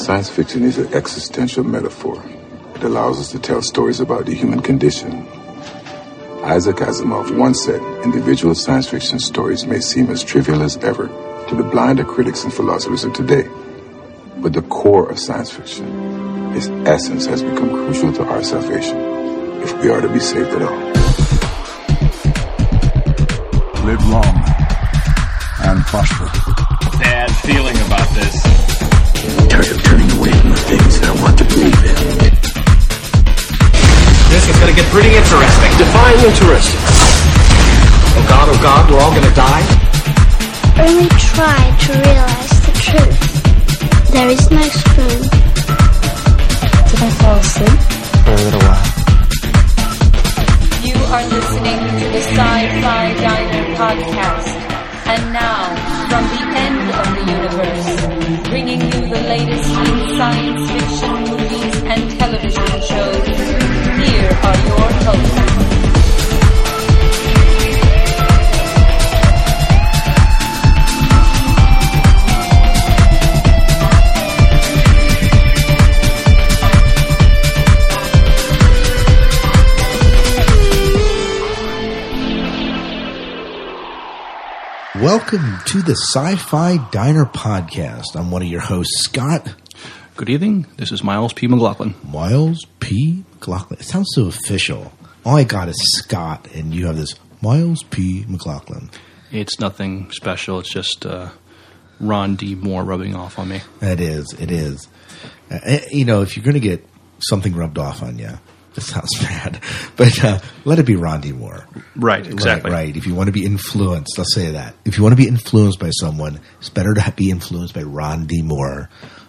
Science fiction is an existential metaphor. It allows us to tell stories about the human condition. Isaac Asimov once said, individual science fiction stories may seem as trivial as ever to the blinder critics and philosophers of today. But the core of science fiction, its essence has become crucial to our salvation, if we are to be saved at all. Live long and prosper. Bad feeling about this. Tired of turning away from the things that I want to believe in. This is gonna get pretty interesting. Define interesting. Oh god, oh god, we're all gonna die? Only try to realize the truth. There is no spoon. Did I fall asleep? For a little while. You are listening to the Sci-Fi Diner podcast. And now, from the end of the universe, you the latest in science fiction movies and television shows, here are your hosts. Welcome to the Sci Fi Diner Podcast. I'm one of your hosts, Scott Good evening. This is Miles P. McLaughlin. Miles P. McLaughlin. It sounds so official. All I got is Scott, and you have this Miles P. McLaughlin. It's nothing special. It's just uh, Ron D. Moore rubbing off on me. That is, it is. Uh, eh, you know, if you're going to get something rubbed off on you, it sounds bad, but uh, let it be Ron D. Moore. Right, exactly. Right, right. If you want to be influenced, let's say that. If you want to be influenced by someone, it's better to be influenced by Ron D. Moore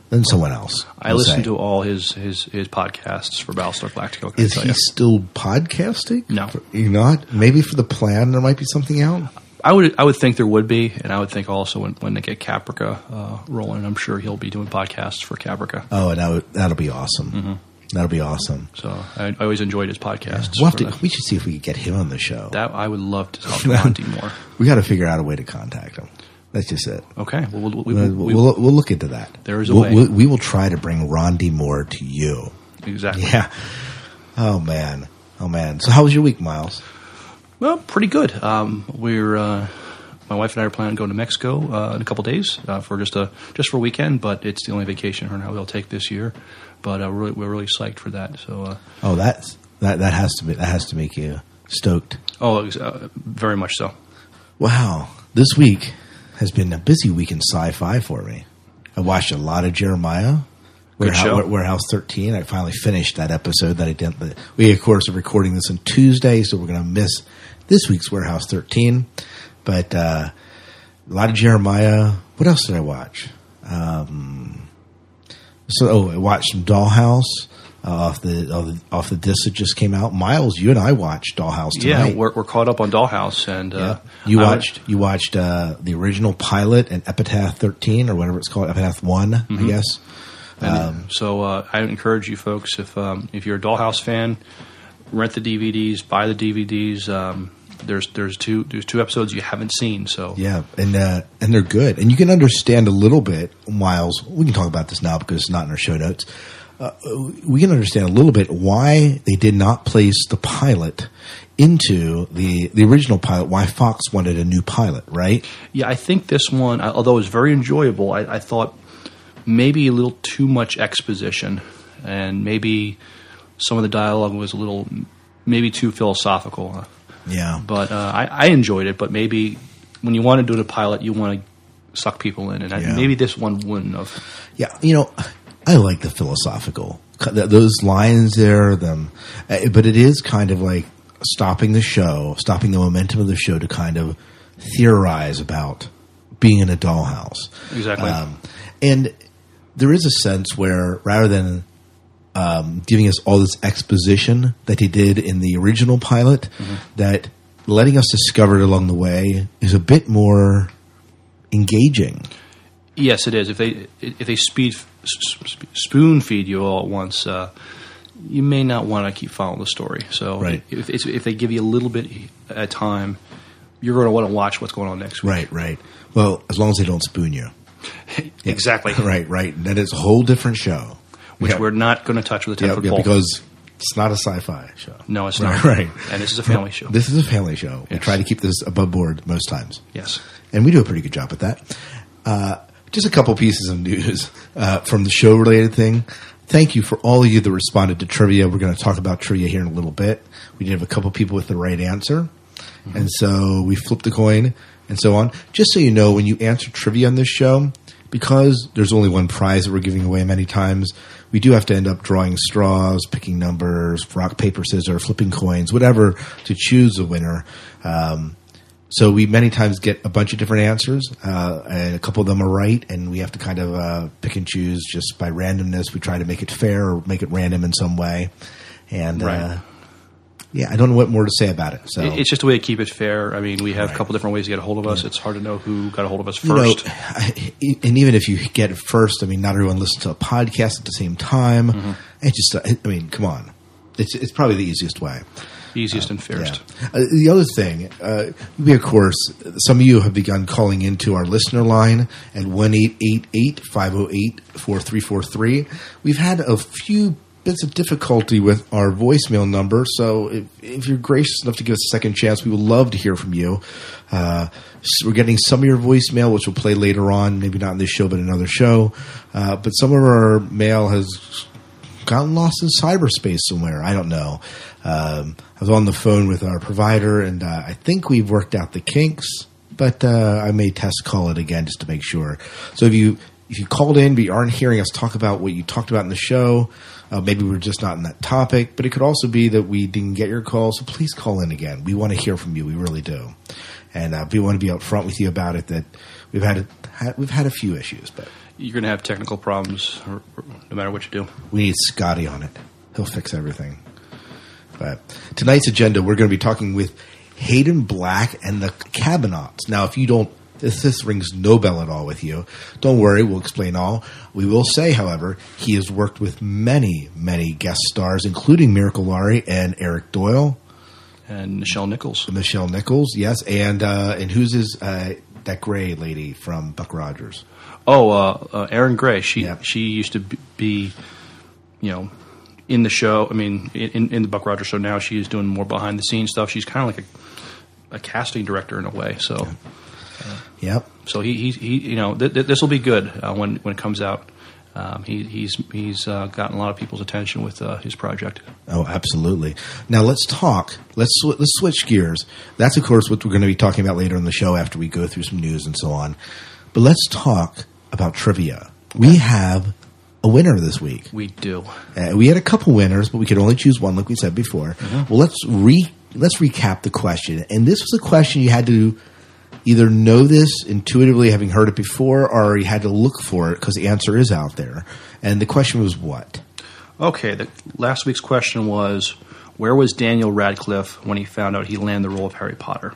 than someone else. I I'll listen say. to all his, his, his podcasts for Battlestar Galactica. Is he you. still podcasting? No. You're not? Maybe for the plan there might be something out? I would I would think there would be, and I would think also when, when they get Caprica uh, rolling, I'm sure he'll be doing podcasts for Caprica. Oh, and that would, that'll be awesome. Mm-hmm. That'll be awesome. So I, I always enjoyed his podcasts. We'll to, we should see if we could get him on the show. that I would love to talk to Ron D. Moore. we got to figure out a way to contact him. That's just it. Okay, well, we'll, we, We'll, we, we'll, we'll look into that. There is a we'll, way. We'll, we will try to bring Ron D. Moore to you. exactly. Yeah. Oh, man. Oh, man. So, how was your week, Miles? Well, pretty good. Um, we're uh, my wife and I are planning on going to Mexico uh, in a couple days uh, for just a just for a weekend, but it's the only vacation her and I will take this year. But uh, we're, really, we're really psyched for that. So, uh, Oh, that's, that, that, has to be, that has to make you stoked. oh, uh, very much so. Wow. This week has been a busy week in sci fi for me. I watched a lot of Jeremiah. Warehouse. Warehouse 13. I finally finished that episode that I did. But we, of course, are recording this on Tuesday, so we're going to miss this week's Warehouse 13. But uh, a lot of Jeremiah. What else did I watch? Um, so, oh, I watched some Dollhouse uh, off the off the off the disc that just came out. Miles, you and I watched Dollhouse tonight. Yeah, we're, we're caught up on Dollhouse, and uh, You I would- watched you watched uh, the original pilot and Epitaph 13 or whatever it's called, Epitaph one Mm-hmm. I guess. And so uh, I encourage you folks if um, if you're a Dollhouse fan, rent the DVDs, buy the DVDs. Um, there's there's two there's two episodes you haven't seen, so Yeah, and uh, and they're good, and you can understand a little bit, Miles. We can talk about this now because it's not in our show notes. Uh, we can understand a little bit why they did not place the pilot into the the original pilot. Why Fox wanted a new pilot, right? Yeah, I think this one, although it was very enjoyable, I, I thought maybe a little too much exposition, and maybe some of the dialogue was a little, maybe too philosophical. Yeah, But uh, I, I enjoyed it. But maybe when you want to do a pilot, you want to suck people in, and I, maybe this one wouldn't have. Yeah, you know, I like the philosophical those lines there. Them, uh, but it is kind of like stopping the show, stopping the momentum of the show to kind of theorize about being in a dollhouse. Exactly. Um, and there is a sense where rather than um, giving us all this exposition that he did in the original pilot, that letting us discover it along the way is a bit more engaging. Yes, it is. If they if they speed spoon feed you all at once, uh, you may not want to keep following the story. So Right. if it's, if they give you a little bit at a time, you're going to want to watch what's going on next week. Right, right. Well, as long as they don't spoon you. Exactly. Right, right. And then it's a whole different show. Which Yeah. we're not going to touch with a ten Yeah, foot pole. because it's not a sci-fi show. no, it's Right, not. right. And this is a family show. This is a family show. We try to keep this above board most times. yes. and we do a pretty good job at that. Uh, just a couple pieces of news uh, from the show related thing. Thank you for all of you that responded to trivia. We're going to talk about trivia here in a little bit. We did have a couple people with the right answer, and so we flipped the coin and so on. Just so you know, when you answer trivia on this show, because there's only one prize that we're giving away many times, we do have to end up drawing straws, picking numbers, rock, paper, scissors, flipping coins, whatever to choose the winner. Um, so we many times get a bunch of different answers, uh, and a couple of them are right, and we have to kind of uh, pick and choose just by randomness. We try to make it fair or make it random in some way, and uh, Right. Yeah, I don't know what more to say about it. So It's just a way to keep it fair. I mean, we have Right. a couple different ways to get a hold of us. It's hard to know who got a hold of us you know, first. And even if you get it first, I mean, not everyone listens to a podcast at the same time. Mm-hmm. It just, I mean, come on, it's it's probably the easiest way. Easiest and fairest. Yeah. Uh, the other thing, uh, we of course, some of you have begun calling into our listener line at one eight eight eight five zero eight four three four three. We've had a few bits of difficulty with our voicemail number, so if, if you're gracious enough to give us a second chance, we would love to hear from you. Uh, s- we're getting some of your voicemail, which we'll play later on, maybe not in this show, but another show. Uh, but some of our mail has gotten lost in cyberspace somewhere. I don't know. Um, I was on the phone with our provider, and uh, I think we've worked out the kinks. But uh, I may test call it again just to make sure. So if you if you called in but you aren't hearing us talk about what you talked about in the show, uh, maybe we're just not in that topic. But it could also be that we didn't get your call. So please call in again. We want to hear from you. We really do, and uh, we want to be upfront with you about it. That we've had, a, we've had a few issues, but You're going to have technical problems no matter what you do. We need Scotty on it. He'll fix everything. But tonight's agenda, we're going to be talking with Hayden Black and the Cabonauts. Now, if you don't, if this rings no bell at all with you, don't worry, we'll explain all. We will say, however, he has worked with many, many guest stars, including Miracle Laurie and Eric Doyle, And Michelle Nichols. Michelle Nichols, yes, and uh, and who's his uh, that gray lady from Buck Rogers? Oh, uh, uh, Erin Gray. She Yeah. she used to be, you know, in the show. I mean, in, in the Buck Rogers show now, she is doing more behind the scenes stuff. She's kind of like a, a casting director in a way. So Yep. so he he, he you know th- th- this will be good uh, when when it comes out. Um, he, he's he's uh, gotten a lot of people's attention with uh, his project. Oh, absolutely. Now let's talk. Let's sw- let's switch gears. That's of course what we're going to be talking about later in the show after we go through some news and so on. But let's talk about trivia. We have a winner this week. We do. Uh, we had a couple winners, but we could only choose one, like we said before. Well, let's re let's recap the question. And this was a question you had to either know this intuitively, having heard it before, or you had to look for it because the answer is out there. And the question was what? Okay, the last week's question was where was Daniel Radcliffe when he found out he landed the role of Harry Potter?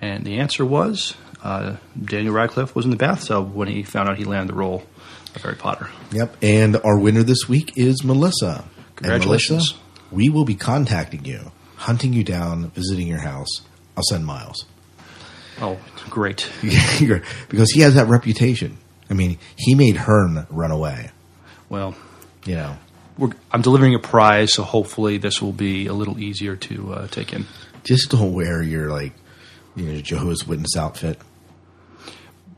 And the answer was uh, Daniel Radcliffe was in the bathtub when he found out he landed the role of Harry Potter. Yep. And our winner this week is Melissa. Congratulations. Melissa, we will be contacting you, hunting you down, visiting your house. I'll send Miles. Oh, great. because he has that reputation. I mean, he made Hearn run away. Well, You know, we're, I'm delivering a prize, so hopefully this will be a little easier to uh, take in. just don't wear your like, you know, Jehovah's Witness outfit.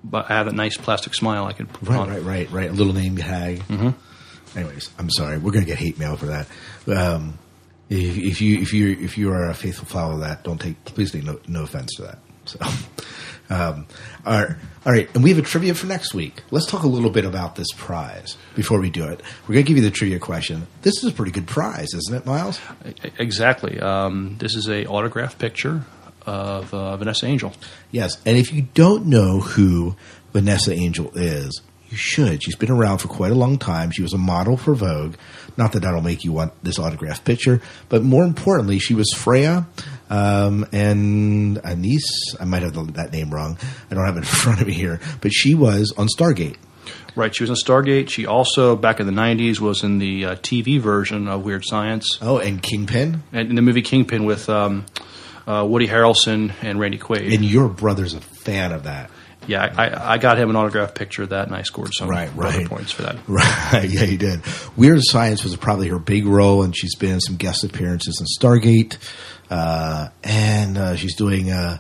But I have a nice plastic smile I could put Right, on. right, right, right. A little name tag. Mm-hmm. Anyways, I'm sorry. We're gonna get hate mail for that. Um, if, if you if you if you are a faithful follower of that, don't take please take no, no offense to that. So, um, all right, all right, and we have a trivia for next week. Let's talk a little bit about this prize before we do it. We're gonna give you the trivia question. This is a pretty good prize, isn't it, Miles? Exactly. Um, this is a autographed picture of uh, Vanessa Angel. Yes, and if you don't know who Vanessa Angel is, you should. She's been around for quite a long time. She was a model for Vogue. Not that that'll make you want this autographed picture, but more importantly, she was Freya um, and Anise. I might have the, that name wrong. I don't have it in front of me here, but she was on Stargate. Right. She was in Stargate. She also, back in the 90s, was in the uh, TV version of Weird Science Oh, and Kingpin. and in the movie Kingpin with um, uh, Woody Harrelson and Randy Quaid. And your brother's a fan of that. Yeah, I, I got him an autograph picture of that, and I scored some Right, right. points for that. Right, yeah, you did. Weird Science was probably her big role, and she's been in some guest appearances in Stargate, uh, and uh, she's doing uh,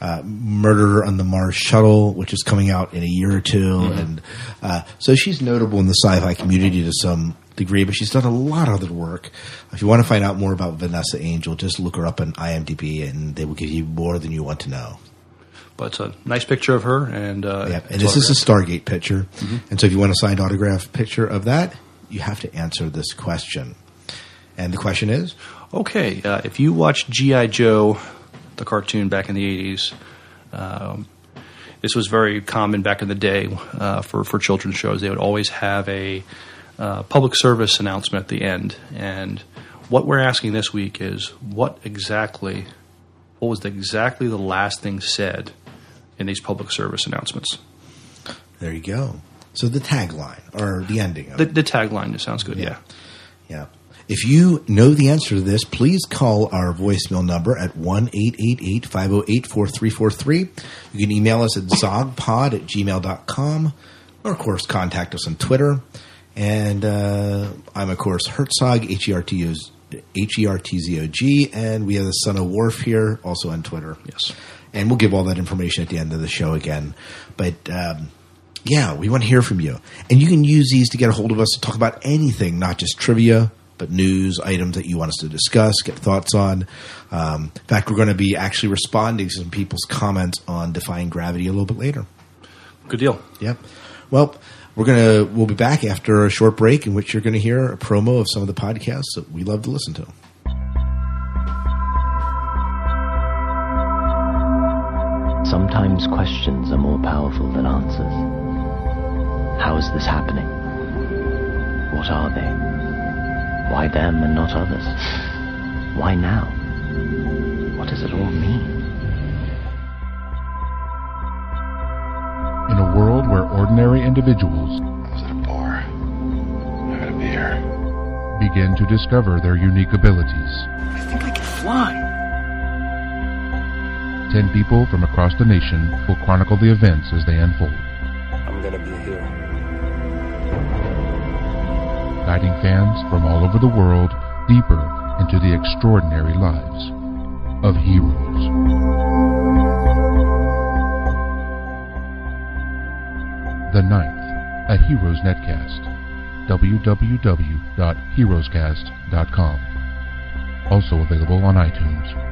uh, Murder on the Mars Shuttle, which is coming out in a year or 2 and uh, so she's notable in the sci-fi community to some degree. But she's done a lot of other work. If you want to find out more about Vanessa Angel, just look her up on IMDb, and they will give you more than you want to know. But it's a nice picture of her, and uh, Yep. And this is a. Stargate picture. And so if you want a signed autograph picture of that, you have to answer this question. And the question is Okay, uh, if you watched GI Joe, the cartoon back in the '80s, um, this was very common back in the day uh, for for children's shows. They would always have a uh, public service announcement at the end, and what we're asking this week is what exactly, what was exactly the last thing said in these public service announcements? there you go. So the tagline or the ending of The, it. the tagline just sounds good. Yeah. Yeah. If you know the answer to this, please call our voicemail number at 1 508 4343. You can email us at zogpod at gmail.com or, of course, contact us on Twitter. And uh, I'm, of course, Hertzog, H E R T Z O G, and we have the Son of Worf here, also on Twitter. Yes. And we'll give all that information at the end of the show again. But um, yeah, we want to hear from you. And you can use these to get a hold of us to talk about anything, not just trivia, but news, items that you want us to discuss, get thoughts on. Um, in fact, we're going to be actually responding to some people's comments on defying gravity a little bit later. Good deal. Yep. Well, we're gonna we'll be back after a short break in which you're going to hear a promo of some of the podcasts that we love to listen to. Sometimes questions are more powerful than answers. How is this happening? What are they? Why them and not others? Why now? What does it all mean? In a world where ordinary individuals I was at a bar. I gotta be here. begin to discover their unique abilities, I think I can fly. Ten people from across the nation will chronicle the events as they unfold, I'm gonna be here. guiding fans from all over the world deeper into the extraordinary lives of heroes. The Ninth, a Heroes Netcast. www.heroescast.com. Also available on iTunes.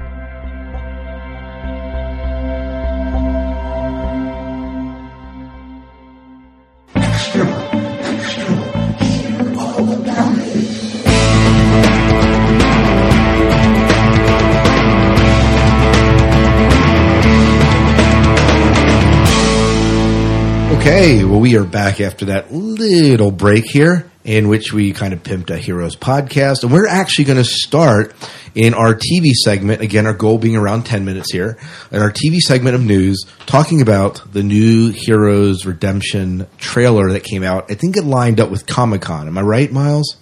Okay, well, we are back after that little break here, in which we kind of pimped a Heroes podcast. And we're actually going to start in our TV segment. Again, our goal being around 10 minutes here. In our TV segment of news, talking about the new Heroes Redemption trailer that came out. I think it lined up with Comic Con. Am I right, Miles?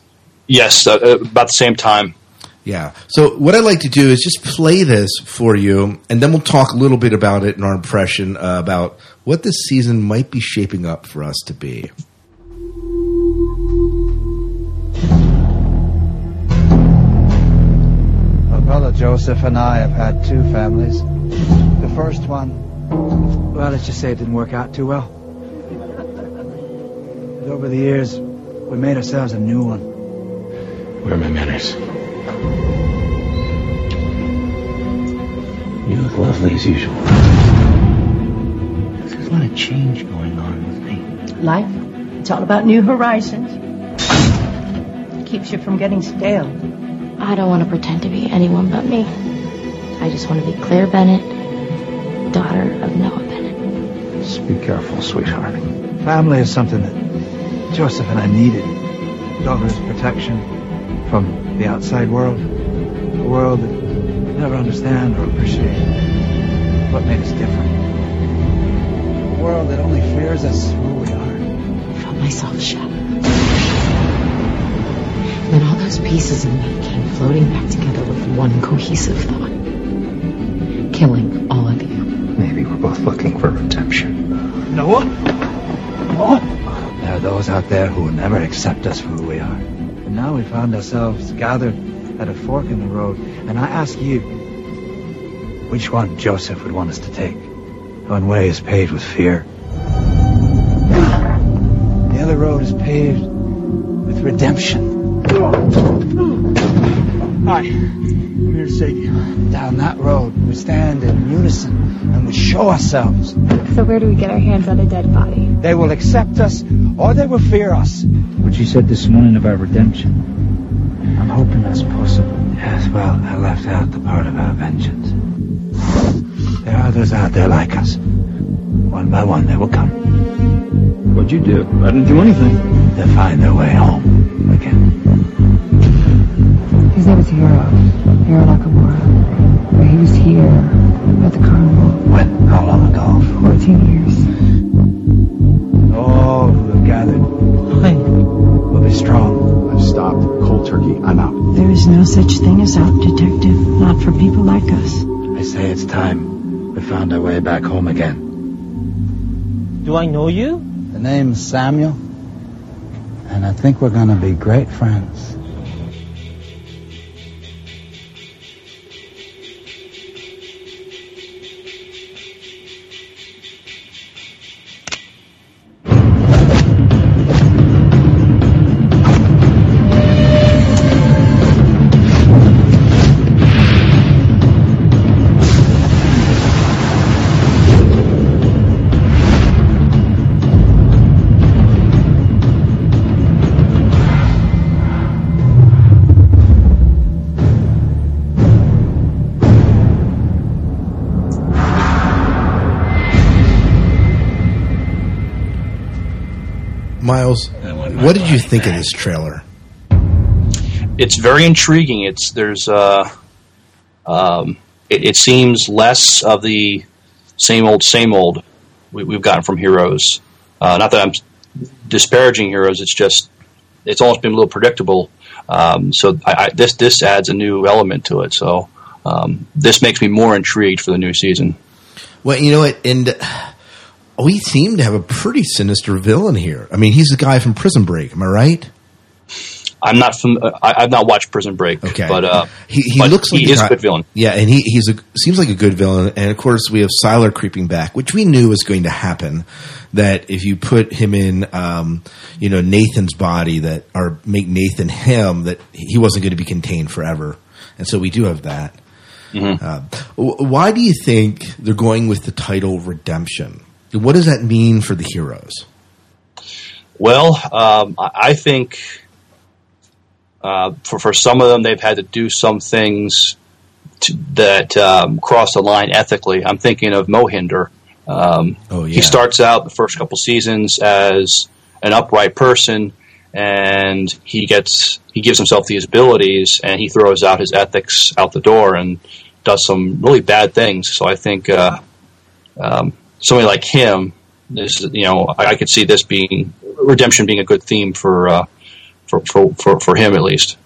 Yes, uh, uh, about the same time. Yeah. So what I'd like to do is just play this for you, and then we'll talk a little bit about it and our impression uh, about what this season might be shaping up for us to be. My brother Joseph and I have had two families. The first one, well, let's just say it didn't work out too well. But over the years, we made ourselves a new one. Where are my manners? You look lovely as usual. There's a lot of change going on with me. Life, it's all about new horizons. It Keeps you from getting stale. I don't want to pretend to be anyone but me. I just want to be Claire Bennet, daughter of Noah Bennet. Just be careful, sweetheart. Family is something that Joseph and I needed. Daughter's protection from the outside world. A world that we never understand or appreciate. What made us different. A world that only fears us for who we are. I felt myself shatter. Then all those pieces of me came floating back together with one cohesive thought. Killing all of you. Maybe we're both looking for redemption. Noah? Noah? There are those out there who will never accept us for who we are. And now we found ourselves gathered at a fork in the road, and I ask you, which one Joseph would want us to take? One way is paved with fear. The other road is paved with redemption. Hi, I'm here to save you. Down that road, we stand in unison and we show ourselves. So where do we get our hands on a dead body? They will accept us or they will fear us. What you said this morning about redemption, I'm hoping that's possible. Yes, well, I left out the part about vengeance. There are others out there like us. One by one, they will come. What'd you do? I didn't do anything. They'll find their way home again. His name was Hiro. Hiro Nakamura. Where he was here at the carnival. When? How long ago? 14 years. Will be strong. I've stopped. Cold turkey. I'm out. There is no such thing as out, Detective. Not for people like us. I say it's time we found our way back home again. Do I know you? The name's Samuel, and I think we're gonna be great friends. Miles, what did you think of this trailer? It's very intriguing. It's there's uh, um, it, it seems less of the same old same old we, we've gotten from Heroes. Uh, not that I'm disparaging Heroes. It's just it's almost been a little predictable. Um, so I, I, this this adds a new element to it. So um, this makes me more intrigued for the new season. Well, you know what, and uh, we seem to have a pretty sinister villain here. I mean, he's the guy from Prison Break. Am I right? I'm not fam- I, I've not watched Prison Break, Okay. but uh, He, he but looks like he is a good villain. Yeah, and he he's a seems like a good villain. And of course, we have Sylar creeping back, which we knew was going to happen. That if you put him in, um, you know, Nathan's body, that or make Nathan him, that he wasn't going to be contained forever. And so we do have that. Mm-hmm. Uh, why do you think they're going with the title Redemption? What does that mean for the heroes? Well, um, I think uh, for for some of them, they've had to do some things to, that um, cross the line ethically. I'm thinking of Mohinder. Um, Oh, yeah. He starts out the first couple seasons as an upright person, and he gets he gives himself these abilities, and he throws out his ethics out the door and does some really bad things. So I think uh, um, somebody like him, this you know, I, I could see this being redemption being a good theme for uh, for, for for for him at least.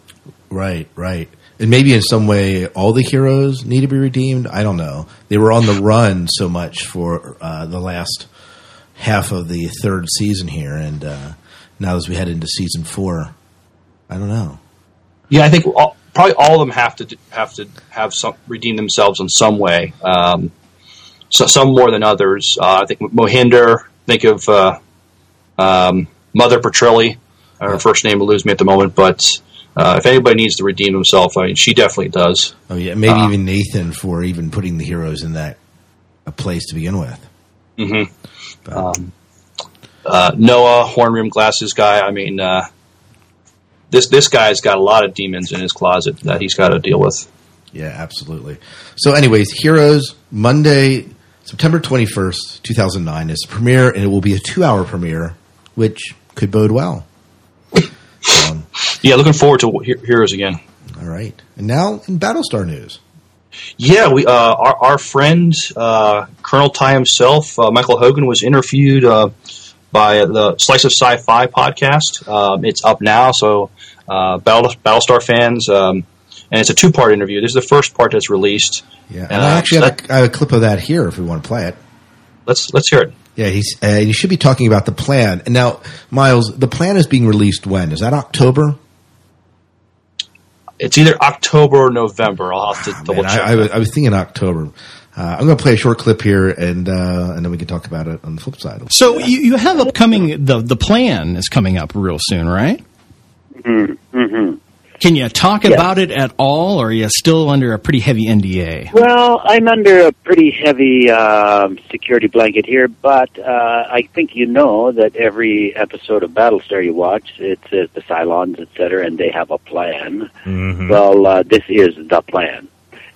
Right, right. And maybe in some way, all the heroes need to be redeemed. I don't know. They were on the run so much for uh, the last half of the third season here, and uh, now as we head into season four, I don't know. Yeah, I think all, probably all of them have to have to have some redeem themselves in some way. Um, so, some more than others. Uh, I think Mohinder. Think of uh, um, Mother Petrelli. Her first name will lose me at the moment, but uh, if anybody needs to redeem himself, I mean, she definitely does. Oh yeah, maybe Uh, even Nathan for even putting the heroes in that a place to begin with. hmm Um, uh, Noah, horn rim glasses guy. I mean, uh, this this guy's got a lot of demons in his closet that he's got to deal with. Yeah, absolutely. So, anyways, Heroes Monday, September twenty first, two thousand nine is the premiere, and it will be a two hour premiere, which could bode well. Um, Yeah, looking forward to Heroes again. all right, and now in Battlestar news. Yeah, we uh, our our friend uh, Colonel Tigh himself, uh, Michael Hogan, was interviewed uh, by the Slice of Sci-Fi podcast. Um, it's up now, so uh, Battle, Battlestar fans, um, and it's a two-part interview. This is the first part that's released. Yeah, Uh, and I actually so have a, I have a clip of that here if we want to play it. Let's let's hear it. Yeah, he's uh, you should be talking about the plan. And now, Miles, the plan is being released when? Is that October? It's either October or November. I'll have to double Man, check. I, I, was- I was thinking October. Uh, I'm going to play a short clip here, and uh, and then we can talk about it on the flip side. So you, you have upcoming the the plan is coming up real soon, right? Mm-hmm. Can you talk Yes. about it at all, or are you still under a pretty heavy NDA? Well, I'm under a pretty heavy um security blanket here, but uh, I think you know that every episode of Battlestar you watch, it says the Cylons, et cetera, and they have a plan. Mhm. Well, uh, this is the plan.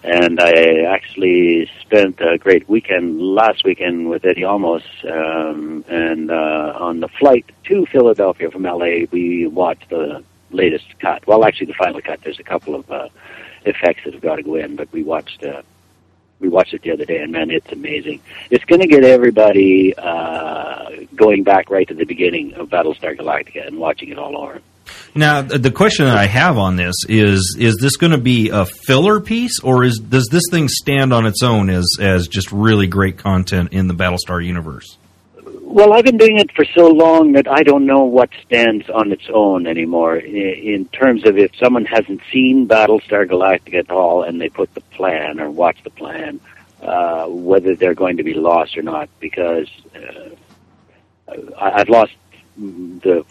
And I actually spent a great weekend last weekend with Eddie Olmos, um, and uh, on the flight to Philadelphia from LA, we watched the latest cut. Well, actually, the final cut. There's a couple of uh, effects that have got to go in, but we watched uh, we watched it the other day, and man, it's amazing. It's going to get everybody uh, going back right to the beginning of Battlestar Galactica and watching it all over. Now, the question that I have on this is: Is this going to be a filler piece, or is does this thing stand on its own as as just really great content in the Battlestar universe? Well, I've been doing it for so long that I don't know what stands on its own anymore. In terms of if someone hasn't seen Battlestar Galactica at all and they put the plan or watch the plan, uh, whether they're going to be lost or not, because uh, I've lost the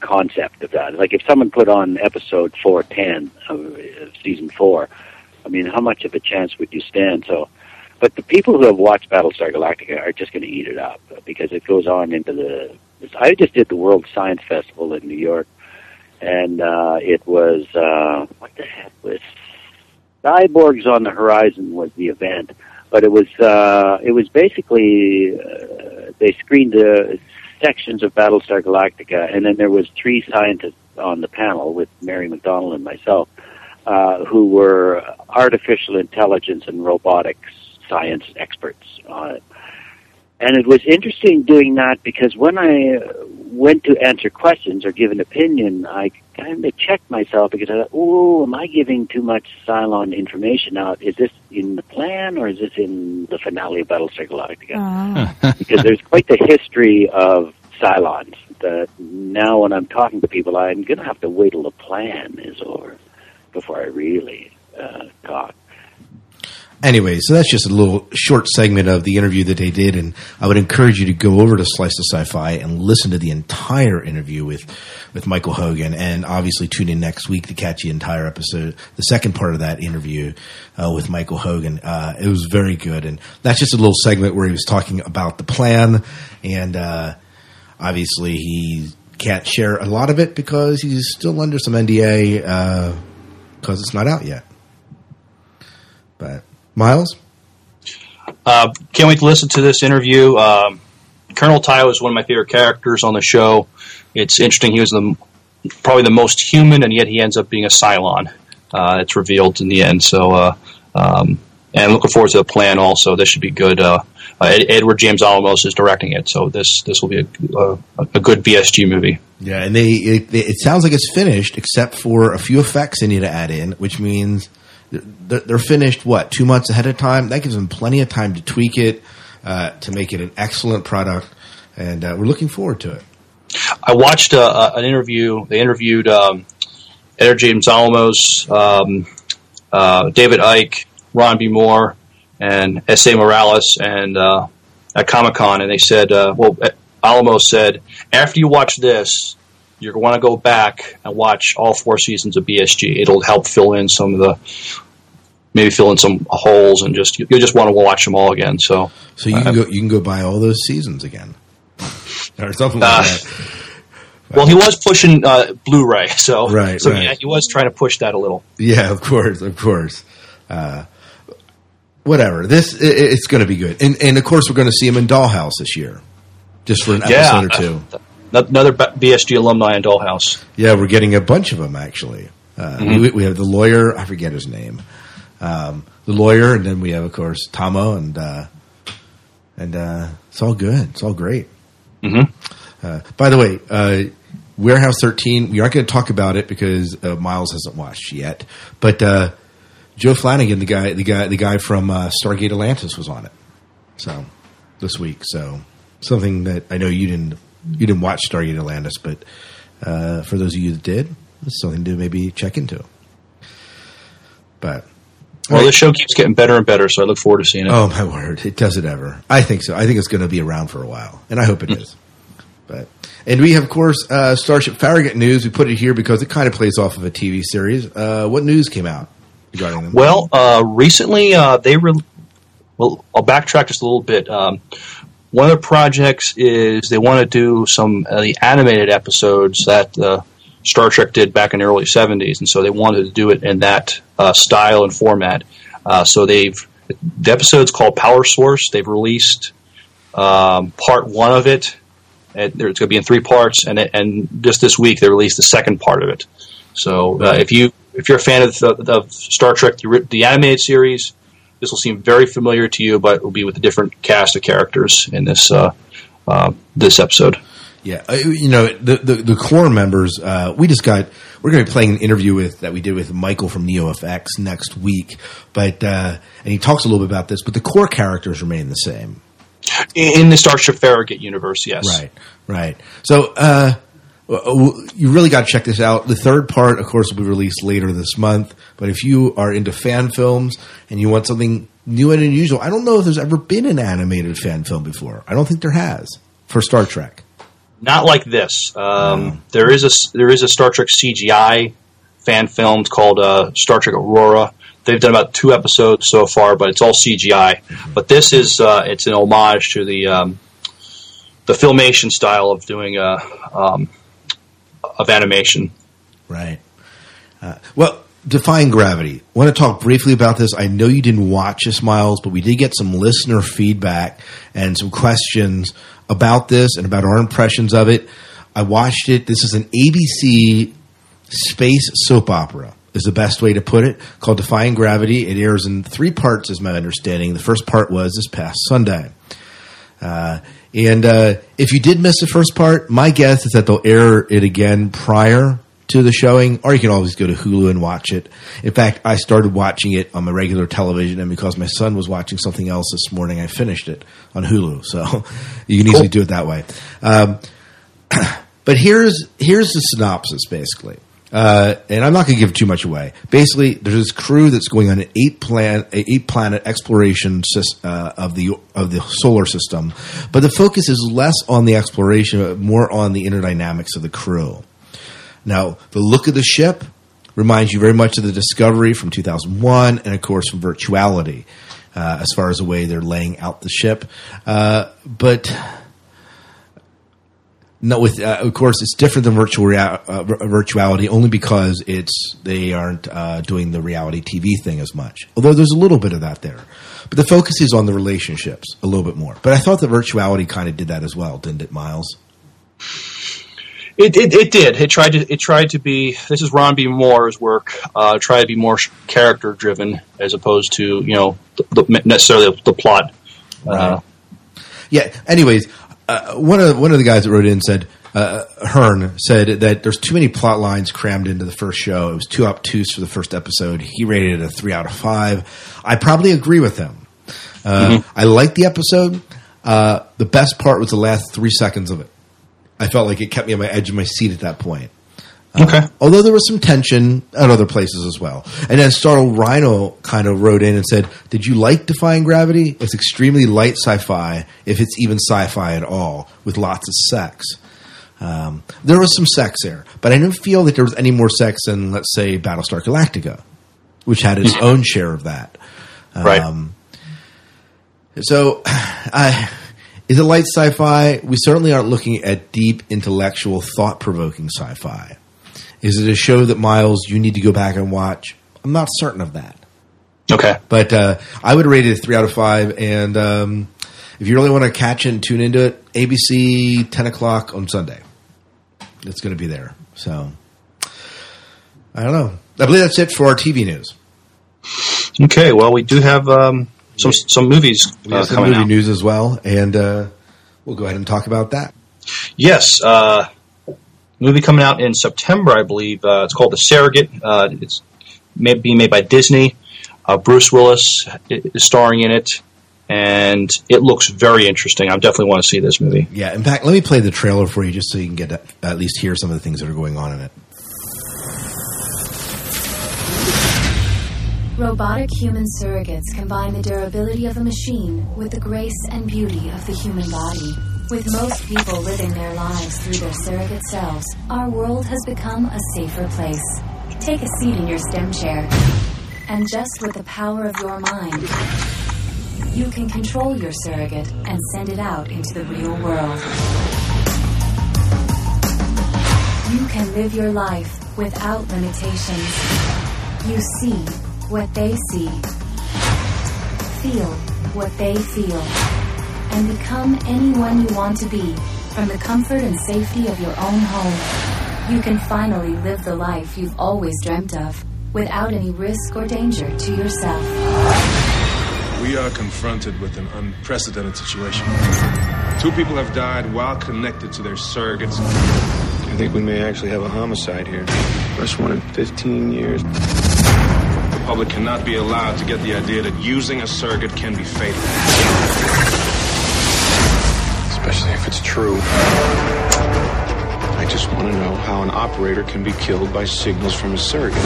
concept of that. Like if someone put on episode 410 of of season four, I mean, how much of a chance would you stand? So, but the people who have watched Battlestar Galactica are just going to eat it up because it goes on into the. I just did the World Science Festival in New York, and uh, it was uh, what the heck was Cyborgs on the Horizon was the event, but it was uh, it was basically uh, they screened the sections of Battlestar Galactica, and then there was three scientists on the panel with Mary McDonnell and myself, uh, who were artificial intelligence and robotics science experts on it. And it was interesting doing that because when I uh, went to answer questions or give an opinion, I kind of checked myself because I thought, oh, am I giving too much Cylon information out? Is this in the plan or is this in the finale of Battlestar Galactica? because there's quite the history of Cylons that now when I'm talking to people, I'm going to have to wait till the plan is over before I really uh, talk. Anyway, so that's just a little short segment of the interview that they did, and I would encourage you to go over to Slice of Sci-Fi and listen to the entire interview with with Michael Hogan, and obviously tune in next week to catch the entire episode, the second part of that interview uh, with Michael Hogan. Uh, it was very good, and that's just a little segment where he was talking about the plan, and uh, obviously he can't share a lot of it because he's still under some NDA because it's not out yet. But Miles. Uh, can't wait to listen to this interview. Um, Colonel Tigh is one of my favorite characters on the show. It's interesting. He was the probably the most human, and yet he ends up being a Cylon. Uh, it's revealed in the end. So, uh, um, and looking forward to the plan. Also, this should be good. Uh, uh, Ed- Edward James Olmos is directing it, so this this will be a, a, a good BSG movie. Yeah, and they it, it sounds like it's finished except for a few effects they need to add in, which means they're, finished what two months ahead of time. That gives them plenty of time to tweak it uh, to make it an excellent product, and uh, we're looking forward to it. I watched uh, uh, an interview. They interviewed um, James Olmos, um, uh, David Eick, Ron D. Moore, and S.A. Morales, and at Comic Con, and they said, well, Olmos said, after you watch this, you're going to want to go back and watch all four seasons of BSG. It'll help fill in some of the, maybe fill in some holes, and just you'll just want to watch them all again. So, So you uh, can go you can go buy all those seasons again, or something like Uh, that. Well, he was pushing uh, Blu-ray, so Right, so right. yeah, he was trying to push that a little. Yeah, of course, of course. Uh, whatever. This i i- it's going to be good, and and of course we're going to see him in Dollhouse this year, just for an Yeah. episode or two. Another BSG alumni in Dollhouse. Yeah, we're getting a bunch of them actually. Uh, Mhm. we, we have the lawyer. I forget his name. Um, the lawyer, and then we have, of course, Tahmoh, and uh, and uh, it's all good. It's all great. Mm-hmm. Uh, by the way, uh, Warehouse 13, we aren't going to talk about it because uh, Miles hasn't watched yet. But uh, Joe Flanigan, the guy, the guy, the guy from uh, Stargate Atlantis, was on it. So this week, so something that I know you didn't you didn't watch Stargate Atlantis, but uh, for those of you that did, it's something to maybe check into. But Well, this show keeps getting better and better, so I look forward to seeing it. oh my word, it does it ever? I think so. I think it's going to be around for a while, and I hope it is. But and we have, of course, uh, Starship Farragut news. We put it here because it kind of plays off of a TV series. Uh, what news came out regarding them? Well, uh, recently uh, they re- well, I'll backtrack just a little bit. Um, one of the projects is they want to do some of the animated episodes that uh, Star Trek did back in the early '70s, and so they wanted to do it in that uh, style and format. Uh, so they've the episode's called Power Source. They've released um, part one of it. It's going to be in three parts, and it, and just this week they released the second part of it. So uh, if you if you're a fan of, the, of Star Trek, the, the animated series, this will seem very familiar to you, but it will be with a different cast of characters in this uh, uh, this episode. Yeah, uh, you know the the, the core members. Uh, we just got. We're going to be playing an interview with that we did with Michael from NeoFX next week, but uh, and he talks a little bit about this. But the core characters remain the same. In in the Starship Farragut universe, yes. Right, right. So uh, you really got to check this out. The third part, of course, will be released later this month. But if you are into fan films and you want something new and unusual, I don't know if there's ever been an animated fan film before. I don't think there has for Star Trek. Not like this. Um, There is a there is a Star Trek CGI fan film called uh, Star Trek Aurora. They've done about two episodes so far, but it's all CGI. But this is uh, it's an homage to the um, the filmation style of doing a um, of animation. Right. Uh, well, Defying Gravity. want to talk briefly about this. I know you didn't watch this, Miles, but we did get some listener feedback and some questions about this and about our impressions of it. I watched it. This is an ABC space soap opera. Is the best way to put it. Called Defying Gravity. It airs in three parts, is my understanding. The first part was this past Sunday. Uh, and uh, if you did miss the first part, my guess is that they'll air it again prior to the showing, or you can always go to Hulu and watch it. In fact, I started watching it on my regular television, and because my son was watching something else this morning, I finished it on Hulu. So you can easily do it that way. Um, but here's here's the synopsis, basically. Uh, and I'm not going to give too much away. Basically, there's this crew that's going on an eight planet eight planet exploration uh, of the of the solar system, but the focus is less on the exploration, but more on the inner dynamics of the crew. Now, the look of the ship reminds you very much of the Discovery from 2001, and of course from Virtuality, uh, as far as the way they're laying out the ship. Uh, but no, with uh, of course it's different than virtual rea- uh, virtuality only because it's they aren't uh, doing the reality TV thing as much. Although there's a little bit of that there, but the focus is on the relationships a little bit more. But I thought the virtuality kind of did that as well, didn't it, Miles? It, it, it did. It tried to. It tried to be. This is Ron D. Moore's work. Uh, try to be more character driven as opposed to you know the, the, necessarily the, plot. Uh, Yeah. Anyways, uh, one of one of the guys that wrote in said uh, Hearn said that there's too many plot lines crammed into the first show. It was too obtuse for the first episode. He rated it a three out of five. I probably agree with him. Uh, I liked the episode. Uh, the best part was the last three seconds of it. I felt like it kept me on my edge of my seat at that point. Okay. Although there was some tension at other places as well. And then Startled Rhino kind of wrote in and said, Did you like Defying Gravity? It's extremely light sci fi, if it's even sci fi at all, with lots of sex. Um, there was some sex there, but I didn't feel that there was any more sex than, let's say, Battlestar Galactica, which had its own share of that. Right. Um, so, I. Is it light sci-fi? We certainly aren't looking at deep, intellectual, thought-provoking sci-fi. Is it a show that Miles you need to go back and watch? I'm not certain of that. Okay. But uh, I would rate it a three out of five. And um, if you really want to catch and tune into it, ABC ten o'clock on Sunday. It's going to be there. So I don't know. I believe that's it for our TV news. Okay. Well, we do have um, some some movies We uh, have some movie out. news as well, and uh, we'll go ahead and talk about that. Yes, uh, movie coming out in September, I believe. Uh, it's called The Surrogate. Uh, it's made, being made by Disney. Uh, Bruce Willis is starring in it. and it looks very interesting. I definitely want to see this movie. Yeah, in fact, let me play the trailer for you just so you can get at least hear some of the things that are going on in it. Robotic human surrogates combine the durability of a machine with the grace and beauty of the human body. With most people living their lives through their surrogate selves, our world has become a safer place. Take a seat in your STEM chair, and just with the power of your mind, you can control your surrogate and send it out into the real world. You can live your life without limitations. You see what they see, feel what they feel, and become anyone you want to be from the comfort and safety of your own home. You can finally live the life you've always dreamt of without any risk or danger to yourself. We are confronted with an unprecedented situation. Two people have died while connected to their surrogates. I think we may actually have a homicide here. First one in 15 years. The public cannot be allowed to get the idea that using a surrogate can be fatal. Especially if it's true. I just want to know how an operator can be killed by signals from a surrogate.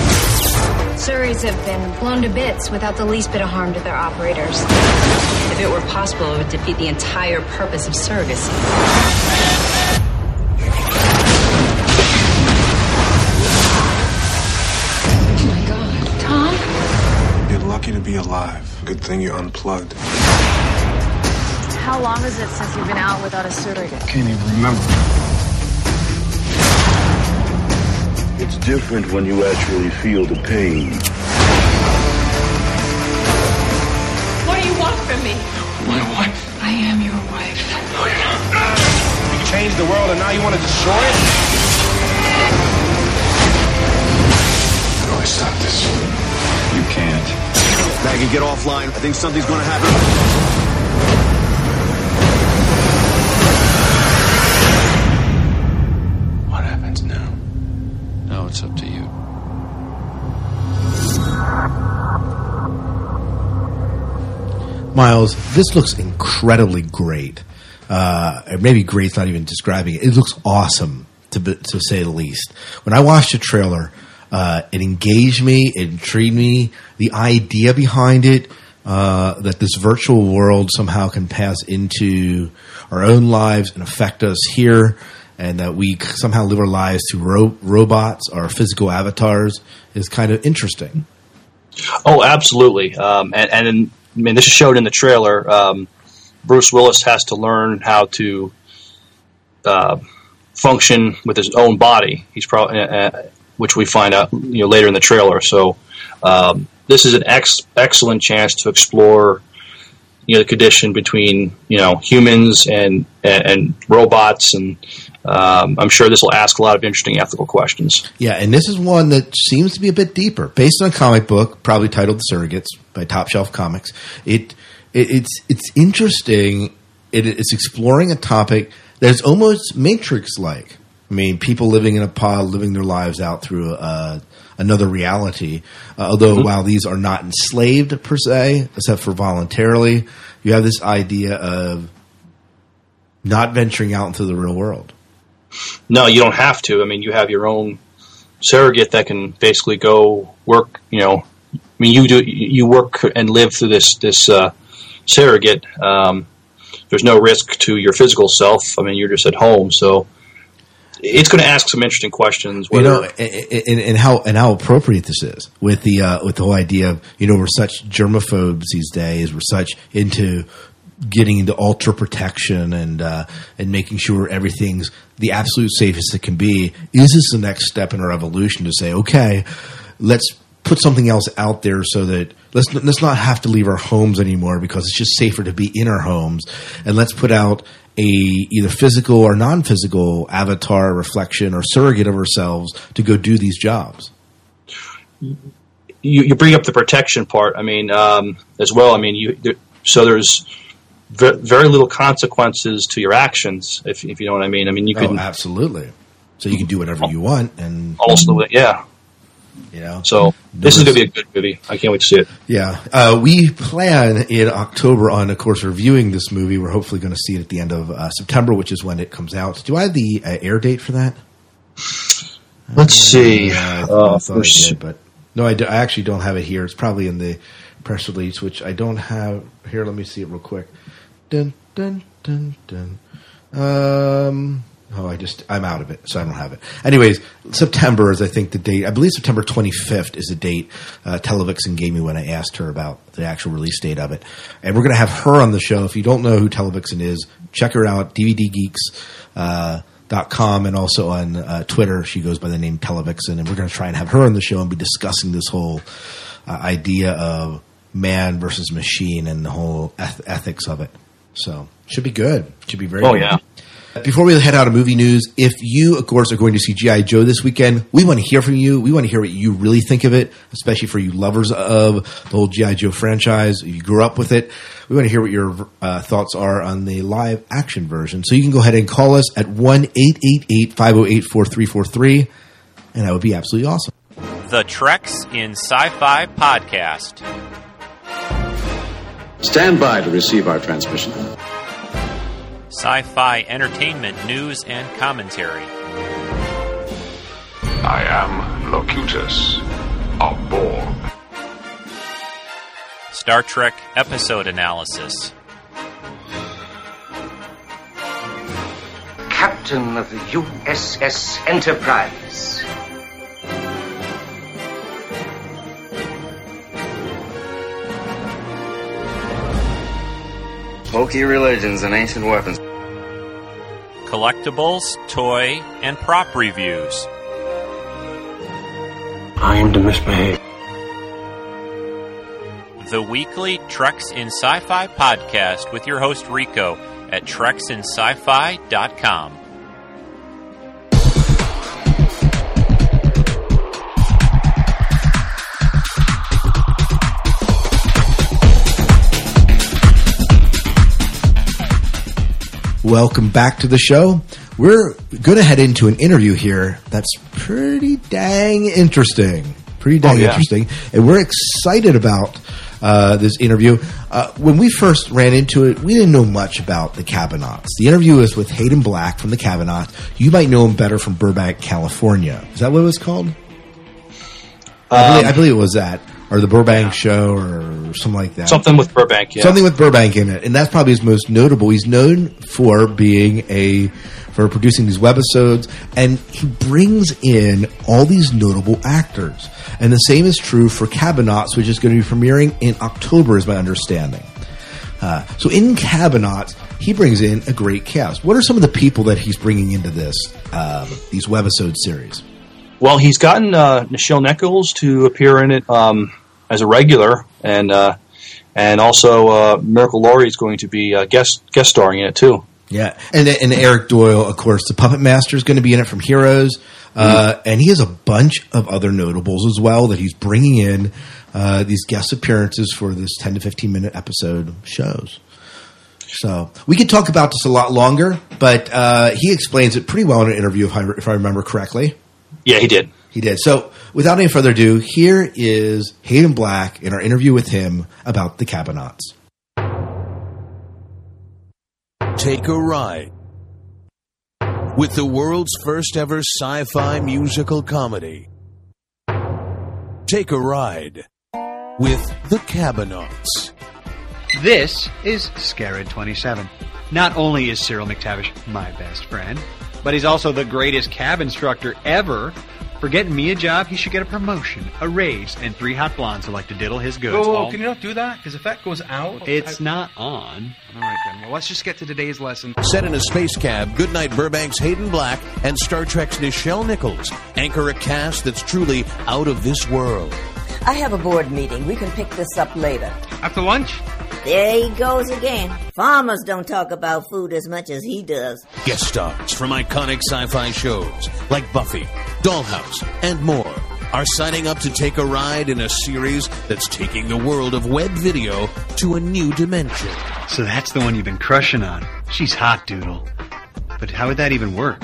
Surreys have been blown to bits without the least bit of harm to their operators. If it were possible, it would defeat the entire purpose of surrogacy. You're lucky to be alive. Good thing you're unplugged. How long is it since you've been out without a surrogate? Can't even remember. It's different when you actually feel the pain. What do you want from me? My wife. I am your wife. No, you're not. You changed the world and now you want to destroy it? How do I stop this? You can't. Maggie, get offline. I think something's going to happen. Miles, this looks incredibly great. Uh, maybe great's not even describing it. It looks awesome, to be, to say the least. When I watched the trailer, uh, it engaged me, it intrigued me. The idea behind it, uh, that this virtual world somehow can pass into our own lives and affect us here, and that we somehow live our lives through ro- robots or physical avatars, is kind of interesting. Oh, absolutely. Um, and, and I mean, this is showed in the trailer. Um, Bruce Willis has to learn how to uh, function with his own body. He's probably, uh, which we find out you know later in the trailer. So um, this is an ex- excellent chance to explore you know the condition between you know humans and and, and robots, and um, I'm sure this will ask a lot of interesting ethical questions. Yeah, and this is one that seems to be a bit deeper, based on a comic book, probably titled "The "Surrogates" by Top Shelf Comics. It, it it's it's interesting. It, it's exploring a topic that's almost Matrix-like. I mean, people living in a pod, living their lives out through uh, another reality. Uh, although, Mm-hmm. while these are not enslaved per se, except for voluntarily, you have this idea of not venturing out into the real world. No, you don't have to. I mean, you have your own surrogate that can basically go work. You know, I mean, you do you work and live through this this uh, surrogate. Um, there's no risk to your physical self. I mean, you're just at home, so it's going to ask some interesting questions. you know, and, and, and how and how appropriate this is with the uh, with the whole idea of you know we're such germaphobes these days. We're such into getting into ultra protection and uh, and making sure everything's the absolute safest it can be. Is this the next step in our evolution to say, okay, let's put something else out there so that let's let's not have to leave our homes anymore because it's just safer to be in our homes, and let's put out a either physical or non-physical avatar reflection or surrogate of ourselves to go do these jobs. you, you bring up the protection part. I mean, um, as well. I mean, you there, so there's very little consequences to your actions, if, if you know what I mean. I mean, you Oh, can absolutely. So you can do whatever you want, and almost yeah. You know, So this is going to be a good movie. I can't wait to see it. Yeah, uh, we plan in October on, of course, reviewing this movie. We're hopefully going to see it at the end of uh, September, which is when it comes out. Do I have the uh, air date for that? Let's see. Uh, I Uh, thought I did, but no, I, do- I actually don't have it here. It's probably in the press release, which I don't have here. Let me see it real quick. Dun dun dun dun. Um. Oh, I just I'm out of it, so I don't have it. Anyways, September is I think the date. I believe September 25th is the date. Uh, Televixen gave me when I asked her about the actual release date of it, and we're going to have her on the show. If you don't know who Televixen is, check her out. DVD Geeks. Uh, and also on uh, Twitter, she goes by the name Televixen, and we're going to try and have her on the show and be discussing this whole uh, idea of man versus machine and the whole eth- ethics of it. So should be good. Should be very. Oh, good. yeah. Before we head out of movie news, if you, of course, are going to see GI Joe this weekend, we want to hear from you. We want to hear what you really think of it, especially for you lovers of the whole GI Joe franchise. If you grew up with it, we want to hear what your uh, thoughts are on the live action version. So you can go ahead and call us at one eight eight eight five zero eight four three four three, and that would be absolutely awesome. The Treks in Sci Fi Podcast. Stand by to receive our transmission. Sci fi entertainment news and commentary. I am Locutus of Borg. Star Trek episode analysis. Captain of the USS Enterprise. Hokey religions and ancient weapons. Collectibles, toy, and prop reviews. I am to misbehave. The weekly Treks in Sci Fi podcast with your host Rico at treksinsci-fi.com. Welcome back to the show. We're going to head into an interview here that's pretty dang interesting. Pretty dang Oh, yeah. interesting. And we're excited about uh, this interview. Uh, when we first ran into it, we didn't know much about the Cabonauts. The interview is with Hayden Black from the Cabonauts. You might know him better from Burbank, California. Is that what it was called? I, believe, Um, I believe it was that. Or the Burbank show or something like that. Something with Burbank, yeah. Something with Burbank in it, and that's probably his most notable. He's known for being a for producing these webisodes, and he brings in all these notable actors. And the same is true for Cabonauts, which is going to be premiering in October, is my understanding. Uh, so in Cabonauts, he brings in a great cast. What are some of the people that he's bringing into this um, these webisode series? Well, he's gotten uh, Nichelle Nichols to appear in it um, as a regular, and uh, and also uh, Miracle Laurie is going to be uh, guest guest starring in it too. Yeah, and and Eric Doyle, of course, the Puppet Master is going to be in it from Heroes, uh, and he has a bunch of other notables as well that he's bringing in uh, these guest appearances for this ten to fifteen minute episode shows. So we could talk about this a lot longer, but uh, he explains it pretty well in an interview, if I, if I remember correctly. Yeah, he did. He did. So without any further ado, here is Hayden Black in our interview with him about the Cabonauts. Take a ride with the world's first ever sci fi musical comedy. Take a ride with the Cabonauts. This is Scarab 27. Not only is Cyril McTavish my best friend, but he's also the greatest cab instructor ever. For getting me a job, he should get a promotion, a raise, and three hot blondes who like to diddle his goods. Whoa, whoa, all- can you not do that? Because if that goes out, It's I- not on. All right, then. Well, let's just get to today's lesson. Set in a space cab, Goodnight Burbank's Hayden Black and Star Trek's Nichelle Nichols anchor a cast that's truly out of this world. I have a board meeting. We can pick this up later. After lunch? There he goes again. Farmers don't talk about food as much as he does. Guest stars from iconic sci fi shows like Buffy, Dollhouse, and more are signing up to take a ride in a series that's taking the world of web video to a new dimension. So that's the one you've been crushing on. She's hot, Doodle. But how would that even work?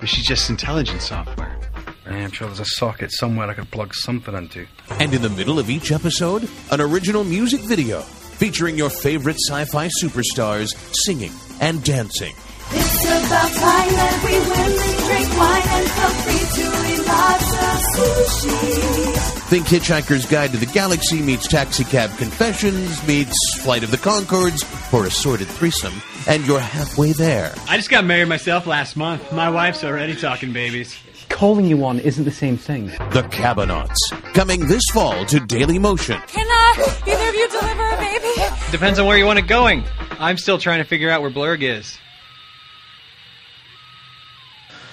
Is she just intelligence software. I'm sure there's a socket somewhere I could plug something into. And in the middle of each episode, an original music video featuring your favorite sci fi superstars singing and dancing. It's about Thailand. We women drink wine and feel free to eat lots of sushi. Think Hitchhiker's Guide to the Galaxy meets Taxi Cab Confessions meets Flight of the Conchords for a sordid threesome, and you're halfway there. I just got married myself last month. My wife's already talking babies. Calling you one isn't the same thing. The Cabonauts, coming this fall to Daily Motion. Can uh, either of you deliver a baby? Depends on where you want it going. I'm still trying to figure out where Blurg is.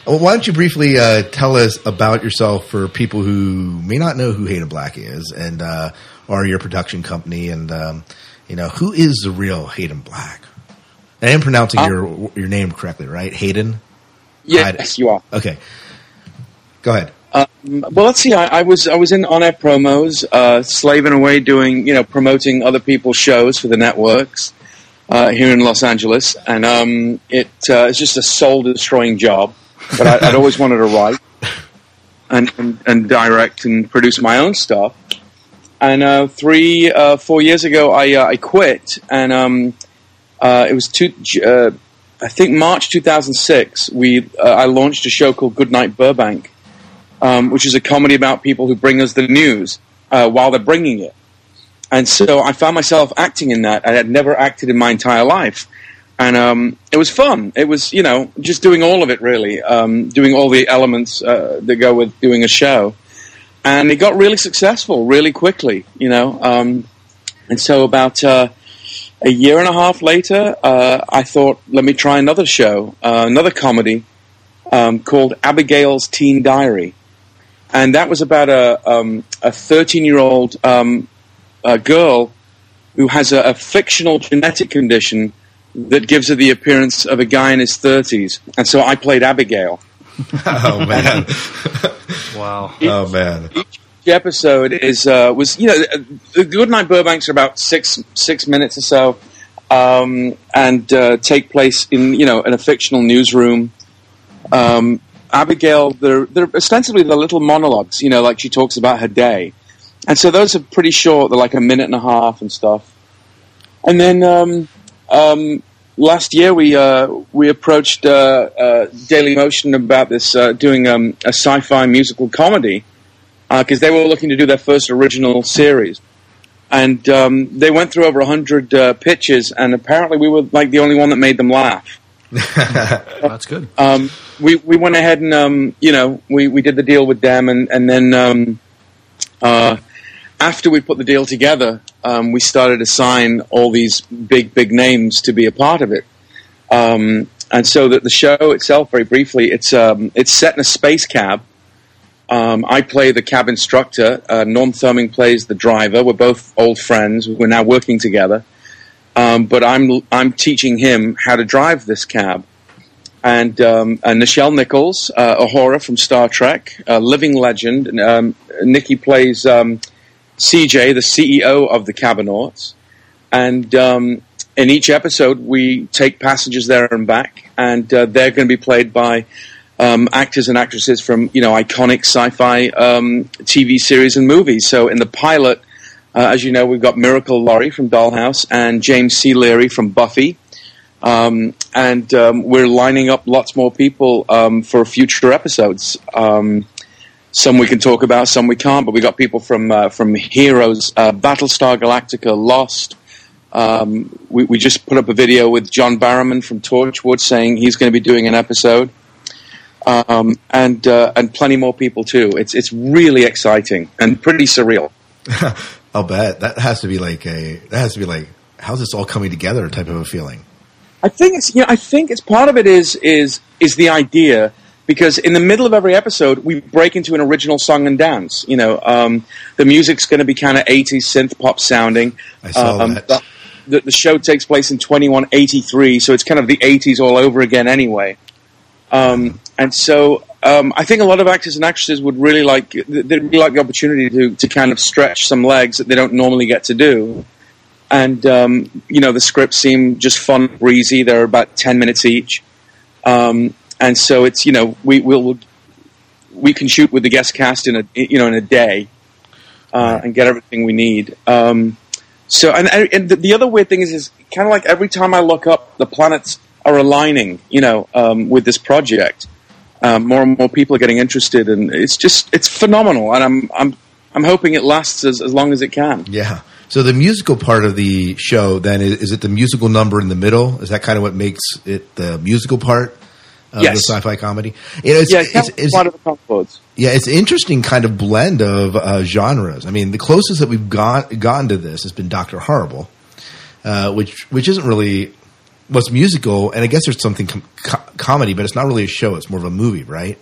Well, why don't you briefly uh, tell us about yourself for people who may not know who Hayden Black is, and uh, or your production company, and um, you know who is the real Hayden Black? I am pronouncing Uh, your your name correctly, right? Hayden. Yes, you are. Okay. Go ahead. Um, well, let's see. I, I was I was in on air promos, uh, slaving away doing you know promoting other people's shows for the networks uh, here in Los Angeles, and um, it uh, it's just a soul destroying job. But I, I'd always wanted to write and, and and direct and produce my own stuff. And uh, three uh, four years ago, I uh, I quit, and um, uh, it was two. Uh, I think March 2006. We I launched a show called Goodnight Burbank um, which is a comedy about people who bring us the news while they're bringing it. And so I found myself acting in that. I had never acted in my entire life. And um, it was fun. It was, you know, just doing all of it, really, um, doing all the elements uh, that go with doing a show. And it got really successful really quickly, you know. Um, and so about uh, a year and a half later, uh, I thought, let me try another show, uh, another comedy um, called Abigail's Teen Diary and that was about a um, a thirteen year old um, girl who has a, a, fictional genetic condition that gives her the appearance of a guy in his thirties, and so I played Abigail. oh man! wow! oh man! Each episode is uh, was you know the Goodnight Burbanks are about six six minutes or so, um, and uh, take place in you know in a fictional newsroom. Um, Abigail, they're, they're ostensibly the little monologues, you know, like she talks about her day. And so those are pretty short. They're like a minute and a half and stuff. And then um, um, last year we uh, we approached uh, uh, Daily Motion about this uh, doing um, a sci-fi musical comedy because they were looking to do their first original series. And um, they went through over hundred uh, pitches, and apparently we were like the only one that made them laugh. That's good. Um, we we went ahead and um, you know we, we did the deal with them, and and then um, uh, after we put the deal together, um, we started to sign all these big big names to be a part of it. Um, and so that the show itself, very briefly, it's um, it's set in a space cab. Um, I play the cab instructor. Uh, Norm Thurming plays the driver. We're both old friends. We're now working together. Um, but I'm I'm teaching him how to drive this cab. And, um, and Nichelle Nichols, uh, Uhura from Star Trek, a living legend. Um, Nikki plays um, CJ, the CEO of the Cabonauts. And um, in each episode, we take passengers there and back, and uh, they're going to be played by um, actors and actresses from you know iconic sci-fi um, TV series and movies. So in the pilot, uh, as you know, we've got Miracle Laurie from Dollhouse and James C. Leary from Buffy. Um, and um, we're lining up lots more people um, for future episodes. Um, some we can talk about, some we can't. But we got people from uh, from Heroes, uh, Battlestar Galactica, Lost. Um, we, we just put up a video with John Barrowman from Torchwood saying he's going to be doing an episode, um, and uh, and plenty more people too. It's it's really exciting and pretty surreal. I'll bet that has to be like a that has to be like how's this all coming together type of a feeling. I think it's you know I think it's part of it is is is the idea because in the middle of every episode we break into an original song and dance. You know, um, the music's going to be kind of 80s synth pop sounding. I saw um, that. The, the show takes place in 2183, so it's kind of the 80s all over again anyway. Um, and so um, I think a lot of actors and actresses would really like they'd really like the opportunity to to kind of stretch some legs that they don't normally get to do. And um, you know the scripts seem just fun, breezy. They're about ten minutes each, um, and so it's you know we will we can shoot with the guest cast in a you know in a day uh, and get everything we need. Um, so, and, and the, the other weird thing is, is kind of like every time I look up, the planets are aligning, you know, um, with this project. Um, more and more people are getting interested, and it's just it's phenomenal. And I'm I'm I'm hoping it lasts as, as long as it can. Yeah. So the musical part of the show, then, is, is it the musical number in the middle? Is that kind of what makes it the musical part of Yes. the sci-fi comedy? You know, it's, yeah, it's, it's, it's- one of the concords. yeah, it's an interesting kind of blend of uh, genres. I mean, the closest that we've got, gotten to this has been Doctor Horrible, uh, which which isn't really was musical, and I guess there's something com- co- comedy, but it's not really a show; it's more of a movie, right?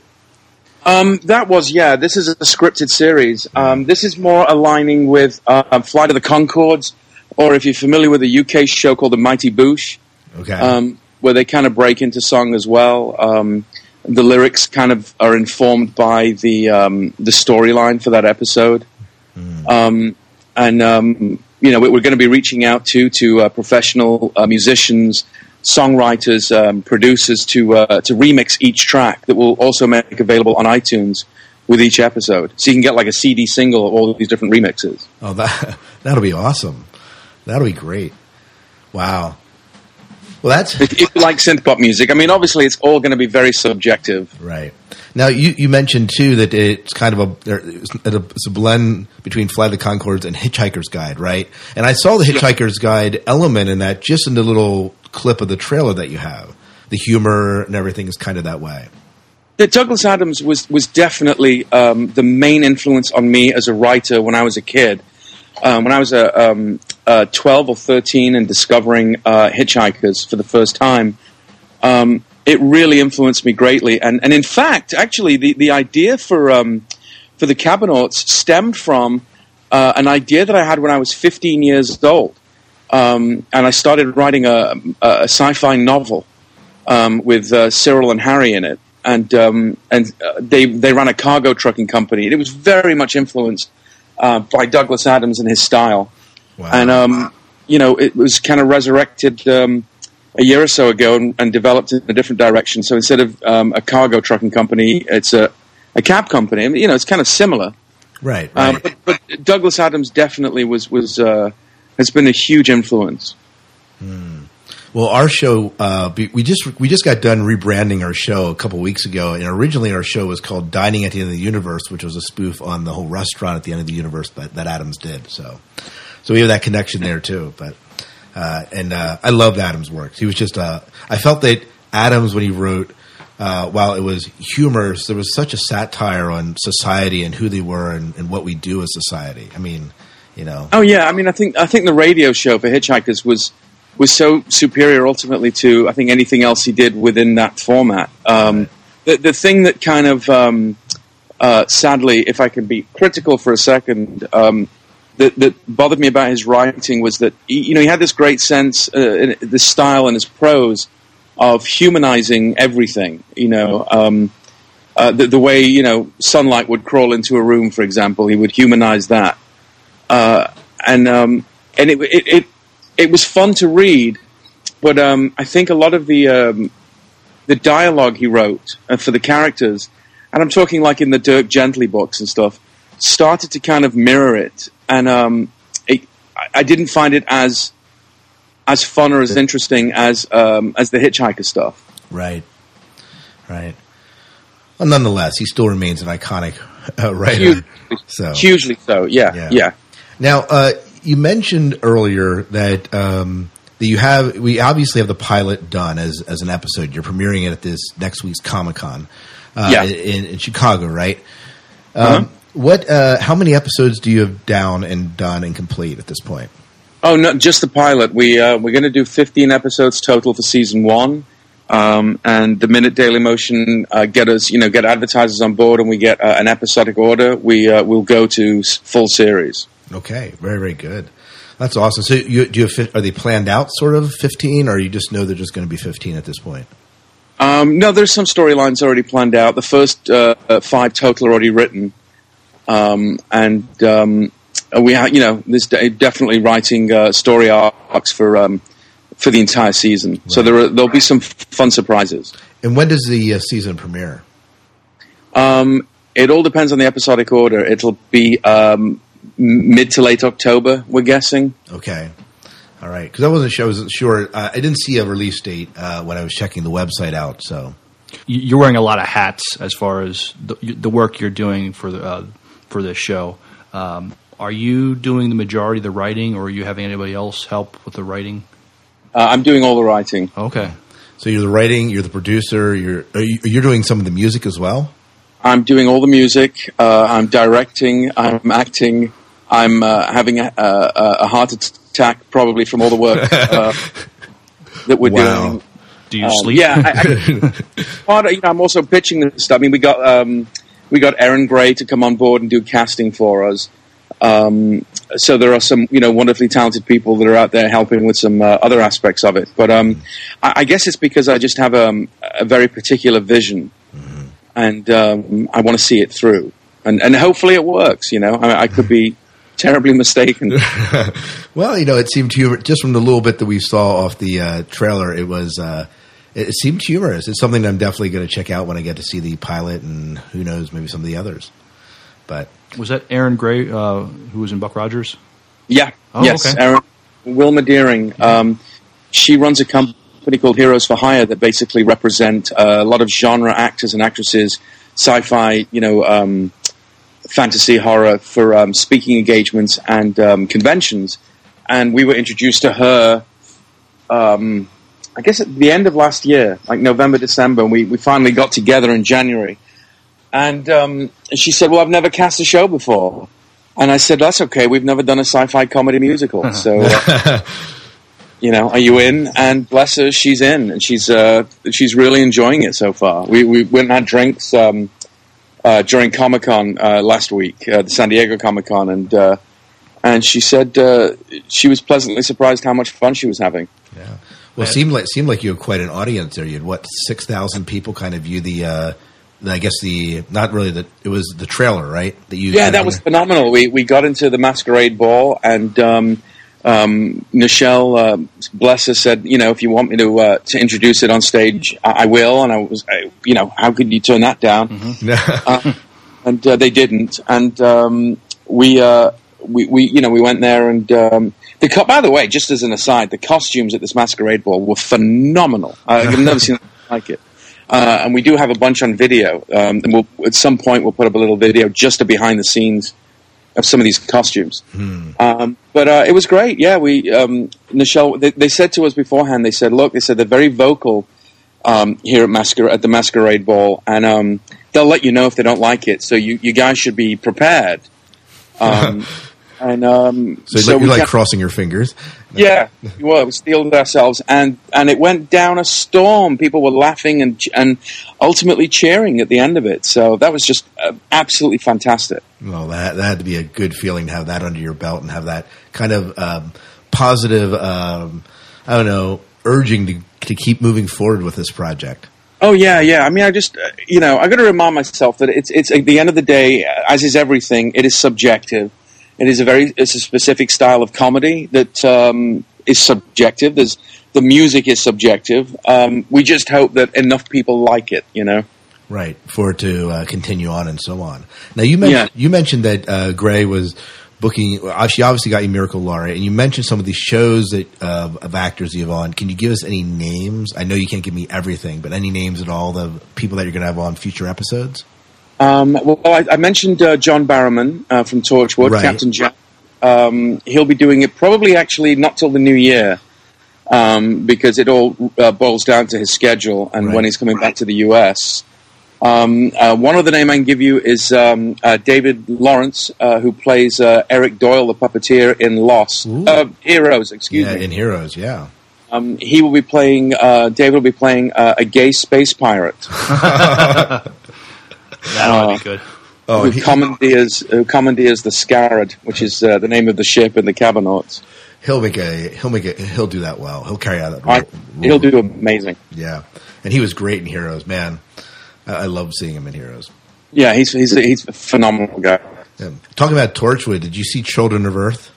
Um, that was yeah. This is a scripted series. Um, this is more aligning with uh, Flight of the Conchords, or if you're familiar with a UK show called The Mighty Boosh, Okay. um, where they kind of break into song as well. Um, the lyrics kind of are informed by the um, the storyline for that episode, um, and um, you know we- we're going to be reaching out to to uh, professional uh, musicians, songwriters, um, producers to uh, to remix each track that we'll also make available on iTunes with each episode, so you can get like a CD single of all these different remixes. Oh, that that'll be awesome. That'll be great. Wow. Well, that's if, you like synth pop music. I mean, obviously, it's all going to be very subjective. Right. Now, you, you mentioned too that it's kind of a it's a blend between Flight of the Conchords and Hitchhiker's Guide, right? And I saw the Hitchhiker's Guide element in that just in the little clip of the trailer that you have. The humor and everything is kind of that way. Douglas Adams was was definitely um, the main influence on me as a writer when I was a kid. Um, when I was uh, um, uh, 12 or 13 and discovering uh, Hitchhikers for the first time, um, it really influenced me greatly. And, and in fact, actually, the, the idea for um, for the Cabonauts stemmed from uh, an idea that I had when I was 15 years old, um, and I started writing a, a sci-fi novel um, with uh, Cyril and Harry in it, and and uh, they they ran a cargo trucking company. And it was very much influenced uh, by Douglas Adams and his style. And um, you know, it was kind of resurrected um, a year or so ago and, and developed in a different direction. So instead of um, a cargo trucking company, it's a a cab company. I mean, you know, it's kind of similar. Right. Um, but, but Douglas Adams definitely was was uh, has been a huge influence. Well, our show uh, we just we just got done rebranding our show a couple weeks ago, and originally our show was called "Dining at the End of the Universe," which was a spoof on the whole restaurant at the end of the universe that, that Adams did. So, so we have that connection there too. But uh, and uh, I loved Adams' work. He was just uh, I felt that Adams when he wrote. Uh, while it was humorous, there was such a satire on society and who they were and, and what we do as society. I mean, you know, Oh yeah, I mean, I think I think the radio show for Hitchhikers was was so superior ultimately to I think anything else he did within that format. Um, the the thing that kind of um, uh, sadly, if I can be critical for a second, um, that, that bothered me about his writing was that he, you know he had this great sense, uh, the style and his prose of humanizing everything. You know. Um, uh, the, the way you know sunlight would crawl into a room, for example, he would humanize that uh, and um, and it, it it it was fun to read, but um, I think a lot of the um, the dialogue he wrote uh, for the characters, and I'm talking like in the Dirk Gently books and stuff, started to kind of mirror it, and um, it, I- I didn't find it as as fun or as interesting as um, as the Hitchhiker stuff. Right. Right. Well, nonetheless, he still remains an iconic uh, writer. Hugely, So hugely so, yeah, yeah. Now, uh, you mentioned earlier that um, that you have we obviously have the pilot done as as an episode. You're premiering it at this next week's Comic Con, uh, Yeah. in, in Chicago, right? Um, Uh-huh. What? Uh, how many episodes do you have down and done and complete at this point? Oh, no, just the pilot. We uh, we're going to do 15 episodes total for season one, um, and the minute Daily Motion uh, get us, you know, get advertisers on board, and we get uh, an episodic order, we uh, will go to full series. Okay, very very good. That's awesome. So, you, do you have, are they planned out sort of fifteen, or you just know they're just going to be fifteen at this point? Um, no, there's some storylines already planned out. The first uh, uh, five total are already written, um, and um, we, ha- you know, there's de- definitely writing uh, story arcs for um, for the entire season. So there are, there'll be some f- fun surprises. And when does the uh, season premiere? Um, it all depends on the episodic order. It'll be um, mid to late October, we're guessing. Okay. All right. Because I wasn't sure. I wasn't sure. Uh, I didn't see a release date uh, when I was checking the website out. So You- You're wearing a lot of hats as far as the, the work you're doing for the uh, for this show. Um, are you doing the majority of the writing, or are you having anybody else help with the writing? Uh, I'm doing all the writing. Okay. So you're the writing. You're the producer. You're are you, you're doing some of the music as well. I'm doing all the music. Uh, I'm directing. I'm acting. I'm uh, having a, a, a heart attack probably from all the work uh, that we're Wow. doing. Do you Um, sleep? Yeah, I, I, part of, you know, I'm also pitching this stuff. I mean, we got um, we got Erin Gray to come on board and do casting for us. Um, so there are some, you know, wonderfully talented people that are out there helping with some uh, other aspects of it. But um, I, I guess it's because I just have um, a very particular vision, and um, I want to see it through, and and hopefully it works. You know, I, I could be terribly mistaken. Well, you know, it seemed humor just from the little bit that we saw off the uh, trailer. It was uh, it, it seemed humorous. It's something I'm definitely going to check out when I get to see the pilot, and who knows, maybe some of the others. But Was that Erin Gray uh, who was in Buck Rogers? Yeah. Oh, yes. okay. Erin, Wilma Deering. Um, she runs a company called Heroes for Hire that basically represent uh, a lot of genre actors and actresses, sci-fi, you know, um, fantasy horror for um, speaking engagements and um, conventions. And we were introduced to her. Um, I guess at the end of last year, like November, December, and we, we finally got together in January. And um, she said, Well, I've never cast a show before. And I said, That's okay. We've never done a sci fi comedy musical. So, uh, you know, are you in? And bless her, she's in. And she's uh, she's really enjoying it so far. We, we went and had drinks um, uh, during Comic Con uh, last week, uh, the San Diego Comic Con. And, uh, and she said uh, she was pleasantly surprised how much fun she was having. Yeah. Well, it seemed like seemed like you had quite an audience there. You had what six thousand people kind of view the. Uh, the- I guess the not really the it was the trailer right that you Yeah, that was phenomenal. We we got into the masquerade ball, and um, um, Nichelle, uh, bless her, said, you know, if you want me to uh, to introduce it on stage, I, I will. And I was, I, you know, how could you turn that down? uh, and uh, they didn't. And um, we, uh, we we you know we went there and. Um, the co- by the way, just as an aside, the costumes at this masquerade ball were phenomenal. I've never seen anything like it. Uh, and we do have a bunch on video. Um, and we'll, at some point, we'll put up a little video just to behind the scenes of some of these costumes. Um, but uh, it was great. Yeah, we um, Nichelle. They, they said to us beforehand. They said, "Look," they said they're very vocal um, here at masquer at the masquerade ball, and um, they'll let you know if they don't like it. So you, you guys should be prepared. Um, and um, So, so you're like crossing your fingers. Yeah, well, we steeled ourselves, and and it went down a storm. People were laughing and and ultimately cheering at the end of it. So that was just uh, absolutely fantastic. Well, that that had to be a good feeling to have that under your belt and have that kind of um, positive. Um, I don't know, urging to to keep moving forward with this project. Oh yeah, yeah. I mean, I just uh, you know, I got to remind myself that it's it's at the end of the day, uh, as is everything, it is subjective. It is a very it's a specific style of comedy that um, is subjective. There's the music is subjective. Um, we just hope that enough people like it. You know. Right for it to uh, continue on and so on. Now you mentioned you mentioned that uh, Gray was booking. uh, She obviously got you Miracle Laurie, and you mentioned some of these shows that uh, of actors you have on. Can you give us any names? I know you can't give me everything, but any names at all the people that you're going to have on future episodes? Um, well, I, I mentioned uh, John Barrowman uh, from Torchwood, Right. Captain Jack. Um, he'll be doing it probably actually not till the new year um, because it all uh, boils down to his schedule and when he's coming back to the US. Um, uh, one other name I can give you is um, uh, David Lawrence, uh, who plays uh, Eric Doyle, the puppeteer in Lost. Uh, Heroes, excuse yeah, me. in Heroes, yeah. Um, he will be playing. Uh, David will be playing uh, a gay space pirate. That ought to be good. Oh, who he- commandeers who commandeers the Scarab, which is uh, the name of the ship in the Cabonauts. He'll make a he'll make a he'll do that well. He'll carry out that. I, role- he'll do amazing. Yeah, and he was great in Heroes. Man, I, I love seeing him in Heroes. Yeah, he's he's he's a phenomenal guy. Yeah. Talking about Torchwood, did you see Children of Earth?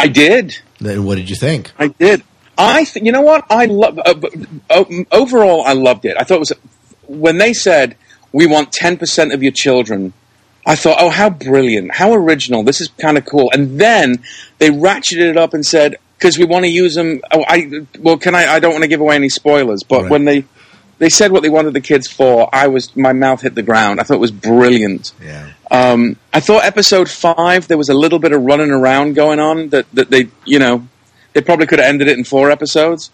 I did. Then what did you think? I did. I th- you know what I love. Uh, uh, overall, I loved it. I thought it was when they said we want 10% of your children. I thought, oh, how brilliant, how original. This is kind of cool. And then they ratcheted it up and said, because we want to use them. Oh, I well, can I? I don't want to give away any spoilers, but Right. when they they said what they wanted the kids for, I was my mouth hit the ground. I thought it was brilliant. Yeah. Um, I thought episode five there was a little bit of running around going on that that they you know they probably could have ended it in four episodes.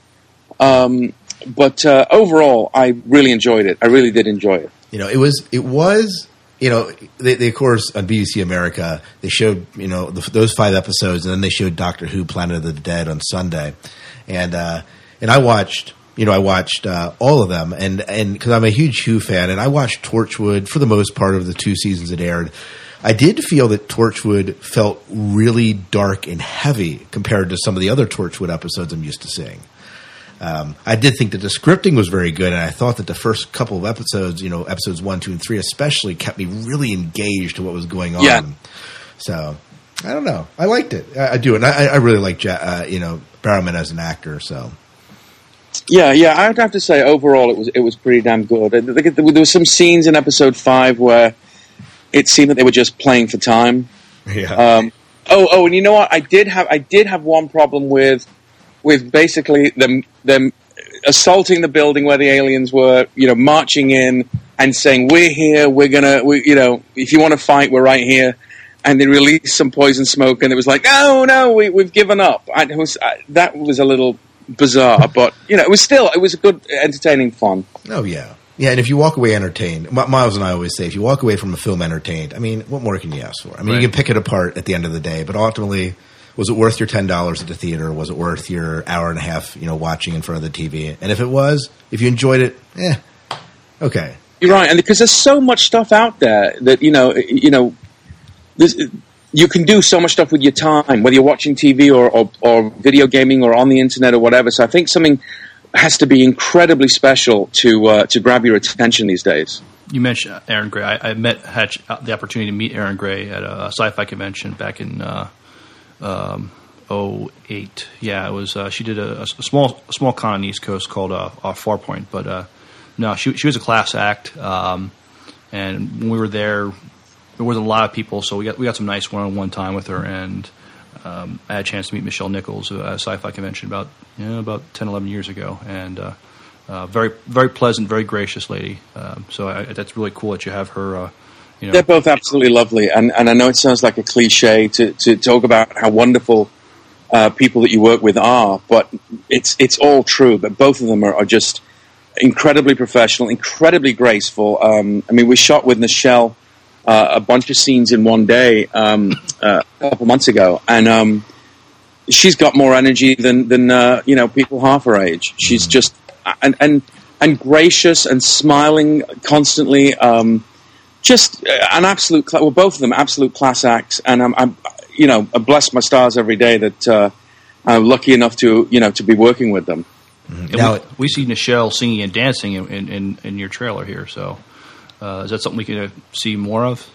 Um, but uh, overall, I really enjoyed it. I really did enjoy it. You know, it was it was you know they, they of course on BBC America they showed you know the, those five episodes and then they showed Doctor Who Planet of the Dead on Sunday, and uh, and I watched you know I watched uh, all of them and and because I'm a huge Who fan and I watched Torchwood for the most part of the two seasons it aired. I did feel that Torchwood felt really dark and heavy compared to some of the other Torchwood episodes I'm used to seeing. Um, I did think that the scripting was very good, and I thought that the first couple of episodes, you know, episodes one, two, and three, especially, kept me really engaged to what was going on. Yeah. So I don't know. I liked it. I, I do, and I, I really like, ja- uh, you know, Barrowman as an actor. So Yeah, yeah, I'd have to say overall it was it was pretty damn good. There were some scenes in episode five where it seemed that they were just playing for time. yeah, Um, oh, oh, and you know what? I did have I did have one problem with with basically them them assaulting the building where the aliens were, you know, marching in and saying, "We're here. We're gonna, we, you know, if you want to fight, we're right here." And they released some poison smoke, and it was like, "No, no, we, we've given up." I, it was I, that was a little bizarre, but you know, it was still it was a good, entertaining fun. oh yeah, yeah. And if you walk away entertained, Mi- Miles and I always say, if you walk away from a film entertained, I mean, what more can you ask for? I mean, you can pick it apart at the end of the day, but ultimately. Was it worth your ten dollars at the theater? Was it worth your hour and a half, you know, watching in front of the TV? And if it was, if you enjoyed it, eh, okay, You're right, and because there's so much stuff out there that you know, you know, you can do so much stuff with your time, whether you're watching TV or, or, or video gaming or on the internet or whatever. So I think something has to be incredibly special to uh, to grab your attention these days. You mentioned Erin Gray. I, I met had the opportunity to meet Erin Gray at a sci-fi convention back in uh, um, 08. Yeah, it was. Uh, she did a, a small a small con on the East Coast called uh, uh, Farpoint, but uh, no, she she was a class act. Um, and when we were there, there wasn't a lot of people, so we got we got some nice one-on-one time with her, and um, I had a chance to meet Nichelle Nichols at a sci-fi convention about you know, about 10, 11 years ago, and uh, uh, very very pleasant, very gracious lady. Um, so I, that's really cool that you have her. You know, They're both absolutely lovely, and, and I know it sounds like a cliche to, to talk about how wonderful uh, people that you work with are, but it's it's all true. But both of them are, are just incredibly professional, incredibly graceful. Um, I mean, we shot with Nichelle uh, a bunch of scenes in one day um, uh, a couple months ago, and um, she's got more energy than than uh, you know people half her age. She's just and and and gracious and smiling constantly. Um, just uh, an absolute. Cla- well, both of them absolute class acts, and I'm, I'm you know I bless my stars every day that uh, I'm lucky enough to you know to be working with them. And we, we see Nichelle singing and dancing in, in, in, in your trailer here. So uh, is that something we can uh, see more of?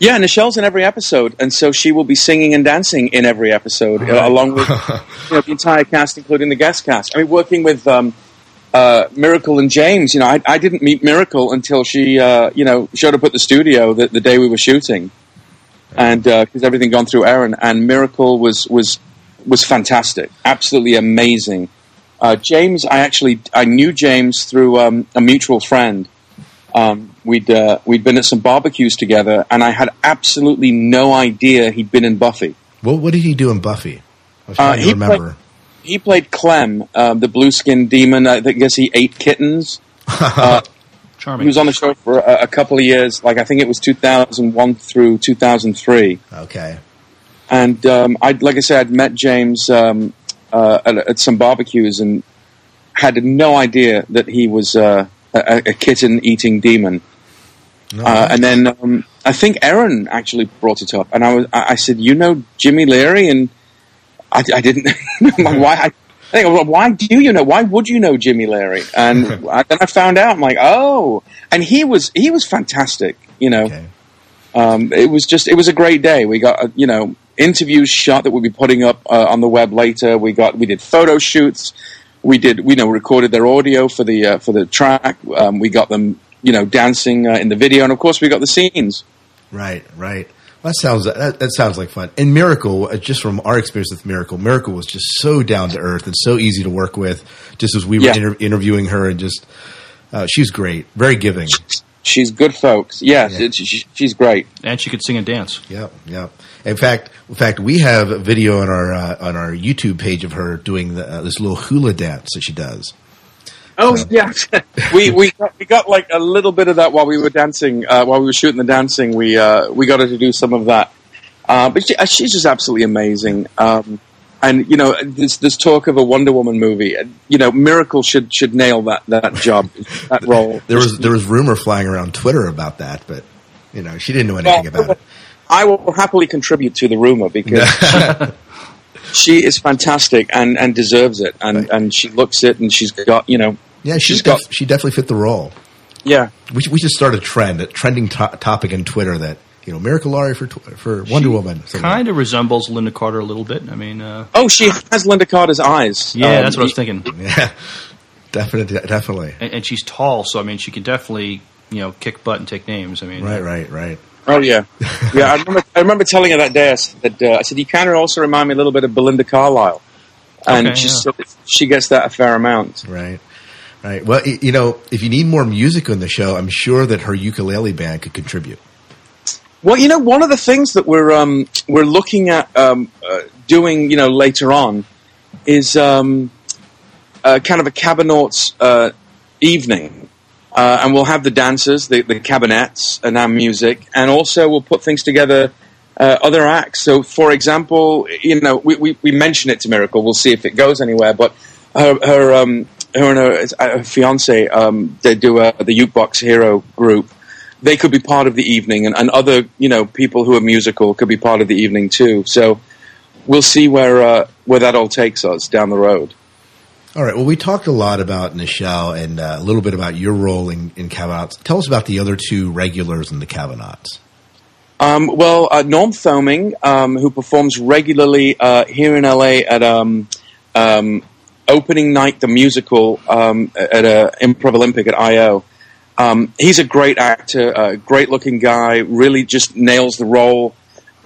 Yeah, Nichelle's in every episode, and so she will be singing and dancing in every episode, uh, along with you know, the entire cast, including the guest cast. I mean, working with um, uh, Miracle and James, you know, I, I didn't meet Miracle until she, uh, you know, showed up at the studio the, the day we were shooting, and because everything gone through Erin, and Miracle was was was fantastic, absolutely amazing. Uh, James, I actually I knew James through um, a mutual friend. Um, we'd uh, we'd been at some barbecues together, and I had absolutely no idea he'd been in Buffy. What what did he do in Buffy? I was Uh, he remember. played he played Clem, um, the blue skinned demon. I guess he ate kittens. Uh, Charming. He was on the show for a, a couple of years. Like I think it was 2001 through 2003. Okay. And um, I, like I said, I'd met James um, uh, at, at some barbecues and had no idea that he was uh, a, a kitten-eating demon. Uh, and then um, I think Erin actually brought it up, and I was I I said, "You know Jimmy Leary?" And I, I didn't. why? I, I think, well, why do you know? Why would you know Jimmy Leary? And I, then I found out. I'm like, oh, and he was he was fantastic. You know, um, it was just it was a great day. We got uh, you know interviews shot that we'll be putting up uh, on the web later. We got we did photo shoots. We did we you know recorded their audio for the uh, for the track. Um, we got them you know, dancing uh, in the video, and of course we got the scenes. Right, right. That sounds that, that sounds like fun. And Miracle, uh, just from our experience with Miracle, Miracle was just so down to earth and so easy to work with. Just as we were Yeah. inter- interviewing her, and just uh, she's great, very giving. She's good, folks. Yes, it's she, she's great. And she could sing and dance. Yep, yep. In fact, in fact, we have a video on our uh, on our YouTube page of her doing the, uh, this little hula dance that she does. Oh yeah, we we got, we got like a little bit of that while we were dancing, uh, while we were shooting the dancing. We uh, we got her to do some of that, uh, but she, uh, she's just absolutely amazing. Um, and you know, this this talk of a Wonder Woman movie. uh, You know, Miracle should should nail that that job, that role. There was there was rumor flying around Twitter about that, but you know she didn't know anything Well, about it. I will happily contribute to the rumor because she is fantastic and, and deserves it, and, and she looks it, and she's got you know, Yeah, she's she's got def- she definitely fit the role. yeah. We should, we should start a trend, a trending to- topic in Twitter that you know Miracle Laurie for tw- for Wonder Woman. Kind of resembles Lynda Carter a little bit. I mean, uh, Oh, she has Lynda Carter's eyes. yeah, Um, that's what I was thinking. Yeah, definitely, definitely. And, and she's tall, so I mean, she can definitely you know kick butt and take names. I mean, Right, right, right. Oh yeah, yeah. I remember. I remember telling her that day. I said, uh, "I said you kind of also remind me a little bit of Belinda Carlisle," and Okay, she yeah. said she gets that a fair amount. Right. Right. Well, you know, if you need more music on the show, I'm sure that her ukulele band could contribute. Well, you know, one of the things that we're um, we're looking at um, uh, doing, you know, later on, is um, uh, kind of a Cabonauts uh, evening, uh, and we'll have the dancers, the, the Cabonauts, and our music, and also we'll put things together. Uh, other acts. So, for example, you know, we, we, we mention it to Miracle. We'll see if it goes anywhere. But her, her, um, her and her, her fiance, um, they do uh, the Ukebox Hero group they could be part of the evening, and, and other you know people who are musical could be part of the evening too. So we'll see where uh, where that all takes us down the road. All right. Well, we talked a lot about Nichelle and uh, a little bit about your role in, in. Tell us about the other two regulars in the Cabonauts. Um, well, uh, Norm Thoming, um, who performs regularly uh, here in LA at um, um, opening night, the musical um, at uh, Improv Olympic at IO. Um, he's a great actor, a great looking guy, really just nails the role.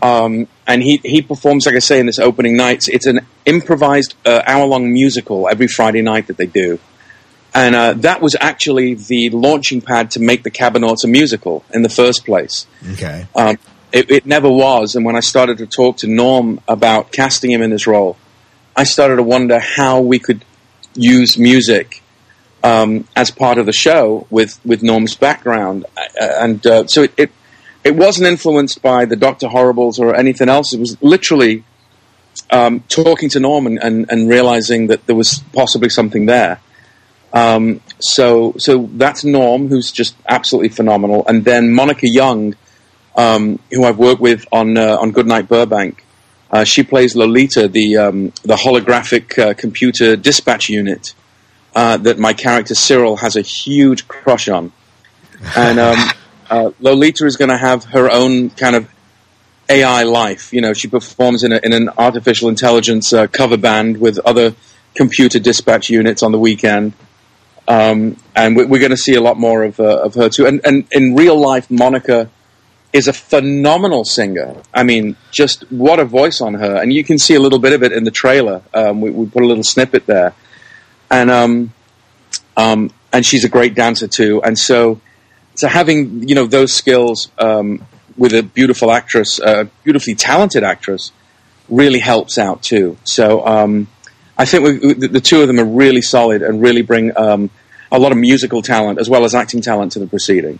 Um, and he, he performs, like I say, in this opening night. It's- an improvised uh, hour long musical every Friday night that they do. And uh, that was actually the launching pad to make the Cabonauts a musical in the first place. Okay. Um, it, it never was. And when I started to talk to Norm about casting him in this role, I started to wonder how we could use music um, as part of the show with, with Norm's background. Uh, and uh, so it, it, it wasn't influenced by the Doctor Horribles or anything else. It was literally um, talking to Norm and, and, and realizing that there was possibly something there. Um, so, so that's Norm, who's just absolutely phenomenal, and then Monica Young, um, who I've worked with on uh, on Goodnight Burbank. Uh, she plays Lolita, the um, the holographic uh, computer dispatch unit uh, that my character Cyril has a huge crush on, and um, uh, Lolita is going to have her own kind of AI life. You know, she performs in, a, in an artificial intelligence uh, cover band with other computer dispatch units on the weekend. Um, and we- we're going to see a lot more of, uh, of her too. And, and in real life, Monica is a phenomenal singer. I mean, just what a voice on her. And you can see a little bit of it in the trailer. Um, we, we put a little snippet there. And, um, um, and she's a great dancer too. And so, so having, you know, those skills, um, with a beautiful actress, a beautifully talented actress, really helps out too. So, um, I think we, the, the two of them are really solid and really bring, um, a lot of musical talent as well as acting talent to the proceeding.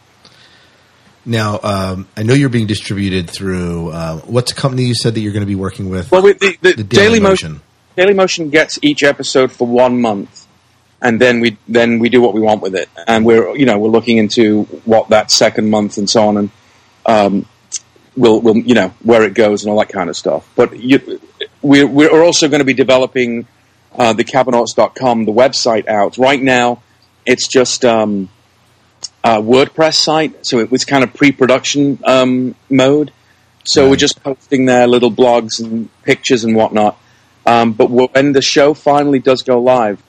Now, um, I know you're being distributed through uh, what's the company you said that you're going to be working with? Well, we, the, the, The Daily, Daily Motion. Daily Motion gets each episode for one month, and then we then we do what we want with it. And we're you know we're looking into what that second month and so on, and um, we'll we'll you know where it goes and all that kind of stuff. But you, we're we're also going to be developing uh, the Cabonauts.com, the website out right now. It's just um, a WordPress site, so it was kind of pre-production um, mode. So we're just posting there little blogs and pictures and whatnot. Um, but when the show finally does go live,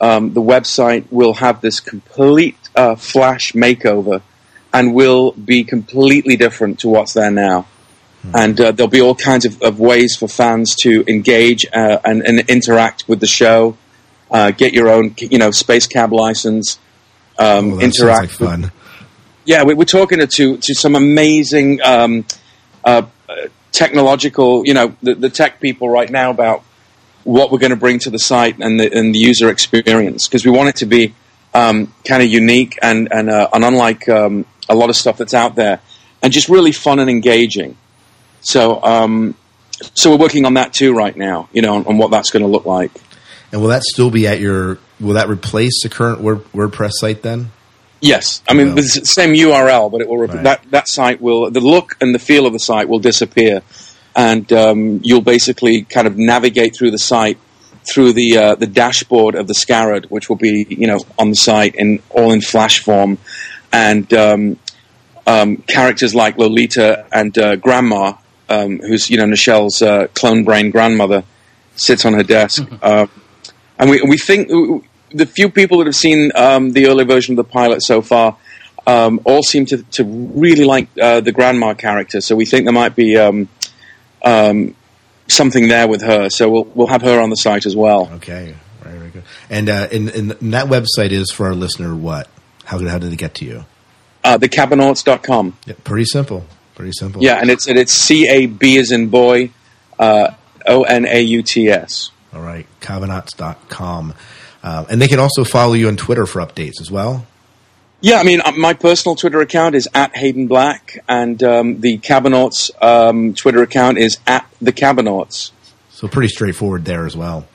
um, the website will have this complete uh, flash makeover and will be completely different to what's there now. And uh, there'll be all kinds of, of ways for fans to engage uh, and, and interact with the show. Uh, get your own, you know, space cab license. Um, Oh, interact. like. With, yeah, we, we're talking to to, some amazing um, uh, uh, technological, you know, the, the tech people right now about what we're going to bring to the site and the, and the user experience because we want it to be um, kind of unique and and, uh, and unlike um, a lot of stuff that's out there, and just really fun and engaging. So, um, so we're working on that too right now. You know, on, on what that's going to look like. And will that still be at your? Will that replace the current Word, WordPress site then? Yes, I mean the same URL, but it will rep- that that site will the look and the feel of the site will disappear, and um, you'll basically kind of navigate through the site through the uh, the dashboard of the Scarab, which will be you know on the site in all in Flash form, and um, um, characters like Lolita and uh, Grandma, um, who's you know Nichelle's uh, clone brain grandmother, sits on her desk, um, and we we think the few people that have seen um, the early version of the pilot so far um, all seem to, to really like uh, the grandma character. So we think there might be um, um, something there with her. So we'll we'll have her on the site as well. Okay, very, very good. And uh, and, and that website is for our listener. What? How how did it get to you? Uh, thecabonauts.com. Yeah, pretty simple. Pretty simple. Yeah, and it's and it's C A B as in boy, uh, O N A U T S. All right, Cabonauts.com. Um, and they can also follow you on Twitter for updates as well. Yeah, I mean, uh, my personal Twitter account is at Hayden Black, and um, the Cabonauts um, Twitter account is at the Cabonauts. So pretty straightforward there as well.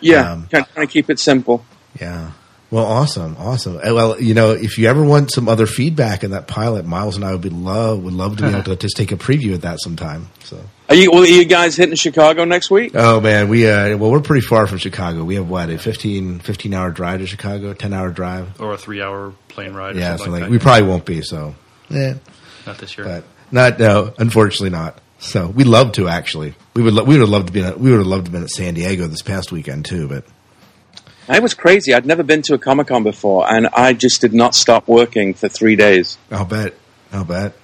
Yeah, Um, trying to keep it simple. Yeah. Well, awesome, awesome. Well, you know, if you ever want some other feedback in that pilot, Miles and I would be love would love to be able to just take a preview of that sometime. So. Are you, well, are you guys hitting Chicago next week? Oh man, we uh, well we're pretty far from Chicago. We have what a 15, 15 hour drive to Chicago, ten hour drive. or a three-hour plane ride. Or yeah, something like like that. we probably won't be. So yeah, not this year. but not no, unfortunately not. So we'd love to actually. We would lo- we would have loved to be in, we would have loved to have been at San Diego this past weekend too. But It was crazy. I'd never been to a Comic Con before, and I just did not stop working for three days. I'll bet. I'll bet.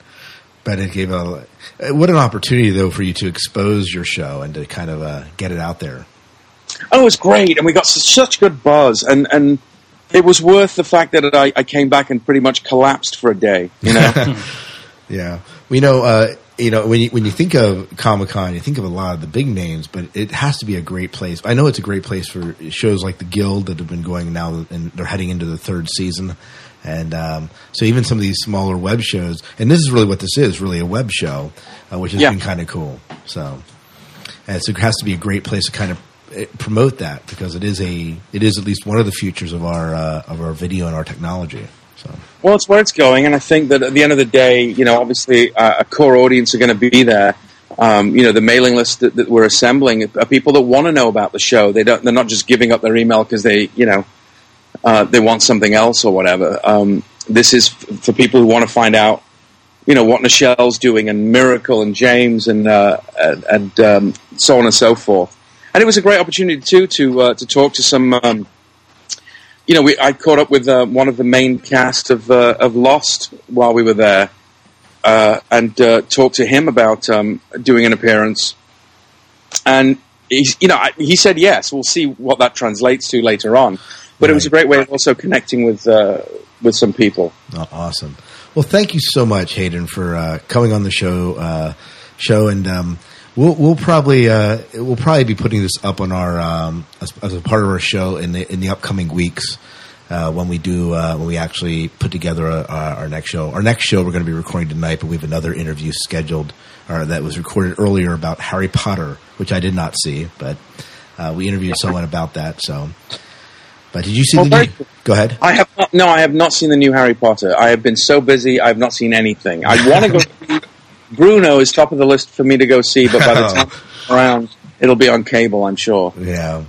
But it gave a what an opportunity though for you to expose your show and to kind of uh, get it out there. Oh, it was great, and we got such good buzz, and and it was worth the fact that I, I came back and pretty much collapsed for a day. You know, Yeah, we know. Uh, you know, when you when you think of Comic Con, you think of a lot of the big names, but it has to be a great place. I know it's a great place for shows like the Guild that have been going now, and they're heading into the third season. And um, so, even some of these smaller web shows, and this is really what this is, really a web show, uh, which has Yeah. been kind of cool. So, and so it has to be a great place to kind of eh, promote that because it is a it is at least one of the futures of our uh, of our video and our technology. So. well, it's where it's going, and I think that at the end of the day, you know, obviously uh, a core audience are going to be there. Um, you know, the mailing list that, that we're assembling are people that want to know about the show. They don't. They're not just giving up their email because they, you know, uh, they want something else or whatever. Um, this is f- for people who want to find out, you know, what Nichelle's doing, and Miracle, and James, and uh, and, um, so on and so forth. And it was a great opportunity too to uh, to talk to some. You know, we, I caught up with uh, one of the main cast of uh, of Lost while we were there, uh, and uh, talked to him about um, doing an appearance. And he's, you know, I, he said yes. We'll see what that translates to later on. But it was a great way of also connecting with uh, with some people. Oh, awesome. Well, thank you so much, Hayden, for uh, coming on the show. Uh, show, and um, we'll we'll probably uh, we'll probably be putting this up on our um, as, as a part of our show in the in the upcoming weeks. Uh, when we do, uh, when we actually put together uh, our next show, our next show we're going to be recording tonight, but we have another interview scheduled uh, that was recorded earlier about Harry Potter, which I did not see, but uh, we interviewed someone about that. So, but did you see Oh, the? New, go ahead. I have not, no, I have not seen the new Harry Potter. I have been so busy, I have not seen anything. I want to go. Bruno is top of the list for me to go see, but by the time I'm around, it'll be on cable. I'm sure. Yeah,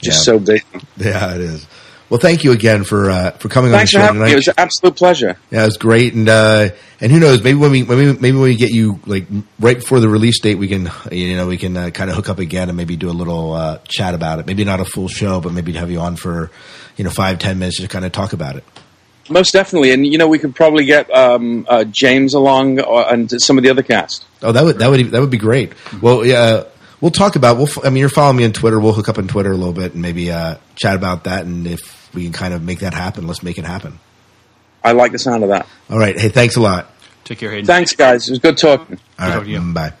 Just Yeah. so busy. Yeah, it is. Well, thank you again for uh, for coming Thanks on the show having me. It was an absolute pleasure. Yeah, it was great, and uh, and who knows? Maybe when we maybe maybe when we get you like right before the release date, we can you know we can uh, kind of hook up again and maybe do a little uh, chat about it. Maybe not a full show, but maybe have you on for you know five ten minutes to kind of talk about it. Most definitely, and you know we could probably get um, uh, James along or, and some of the other cast. Oh, that would that would that would be great. Well, yeah, we'll talk about. We'll. I mean, you're following me on Twitter. We'll hook up on Twitter a little bit and maybe uh, chat about that. And if we can kind of make that happen, let's make it happen. I like the sound of that. All right. Hey, thanks a lot. Take care, Hayden. Thanks, guys. It was good talking. All right. mm, Bye.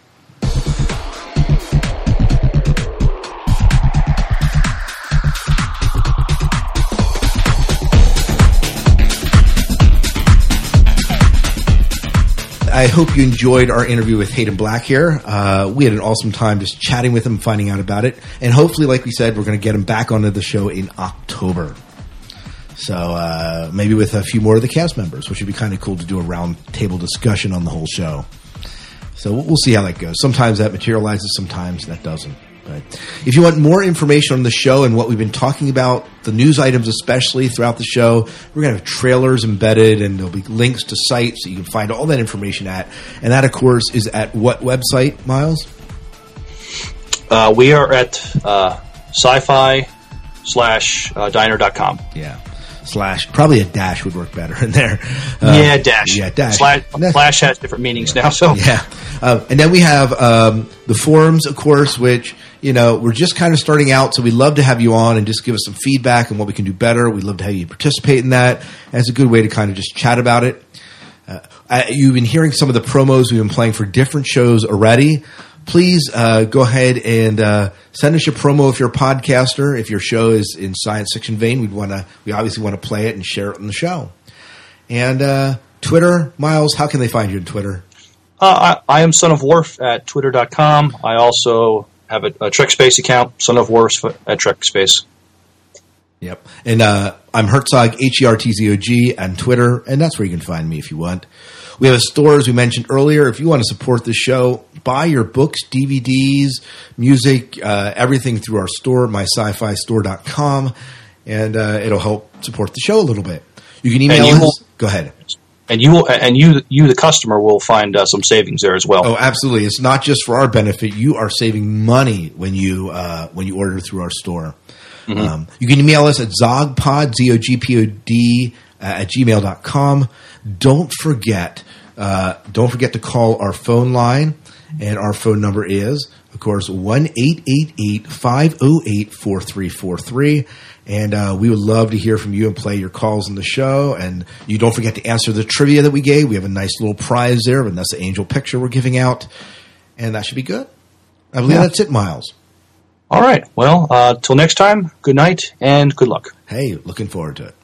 I hope you enjoyed our interview with Hayden Black here. Uh, we had an awesome time just chatting with him, finding out about it. And hopefully, like we said, we're going to get him back onto the show in October. So uh, maybe with a few more of the cast members, which would be kind of cool to do a round table discussion on the whole show. So we'll see how that goes. Sometimes that materializes, sometimes that doesn't. But if you want more information on the show and what we've been talking about, the news items especially throughout the show, we're going to have trailers embedded and there'll be links to sites that you can find all that information at. And that, of course, is at what website, Miles? Uh, we are at uh, sci-fi slash uh, diner.com. Yeah. Slash. Probably a dash would work better in there. yeah, dash. Yeah, dash. Slash, slash has different meanings now. So Yeah. Uh, and then we have um, the forums, of course, which, you know, we're just kind of starting out. So we'd love to have you on and just give us some feedback on what we can do better. We'd love to have you participate in that. And it's a good way to kind of just chat about it. Uh, I, you've been hearing some of the promos we've been playing for different shows already. Please uh, go ahead and uh, send us your promo if you're a podcaster. If your show is in science fiction vein, we'd want to. We obviously want to play it and share it on the show. And uh, Twitter, Miles, how can they find you on Twitter? Uh, I, I am Son of Worf at twitter.com. I also have a, a Trek Space account, Son of Worf at Trek Space. Yep. And uh, I'm Hertzog, H E R T Z O G, on Twitter, and that's where you can find me if you want. We have a store, as we mentioned earlier. If you want to support the show, buy your books, DVDs, music, uh, everything through our store, mysci-fi-store.com, and uh, it'll help support the show a little bit. You can email you us. Go ahead and you will, and you you the customer will find uh, some savings there as well. Oh, absolutely! It's not just for our benefit. You are saving money when you uh, when you order through our store. Mm-hmm. Um, you can email us at zogpod z o g p o d uh, at gmail.com. Don't forget uh, don't forget to call our phone line, and our phone number is of course one eight eight eight five zero eight four three four three. 508 4343 and uh, we would love to hear from you and play your calls on the show. And you don't forget to answer the trivia that we gave. We have a nice little prize there, and that's the angel picture we're giving out. And that should be good. I believe Yeah. that's it, Miles. All right. Well, uh, till next time, good night and good luck. Hey, looking forward to it.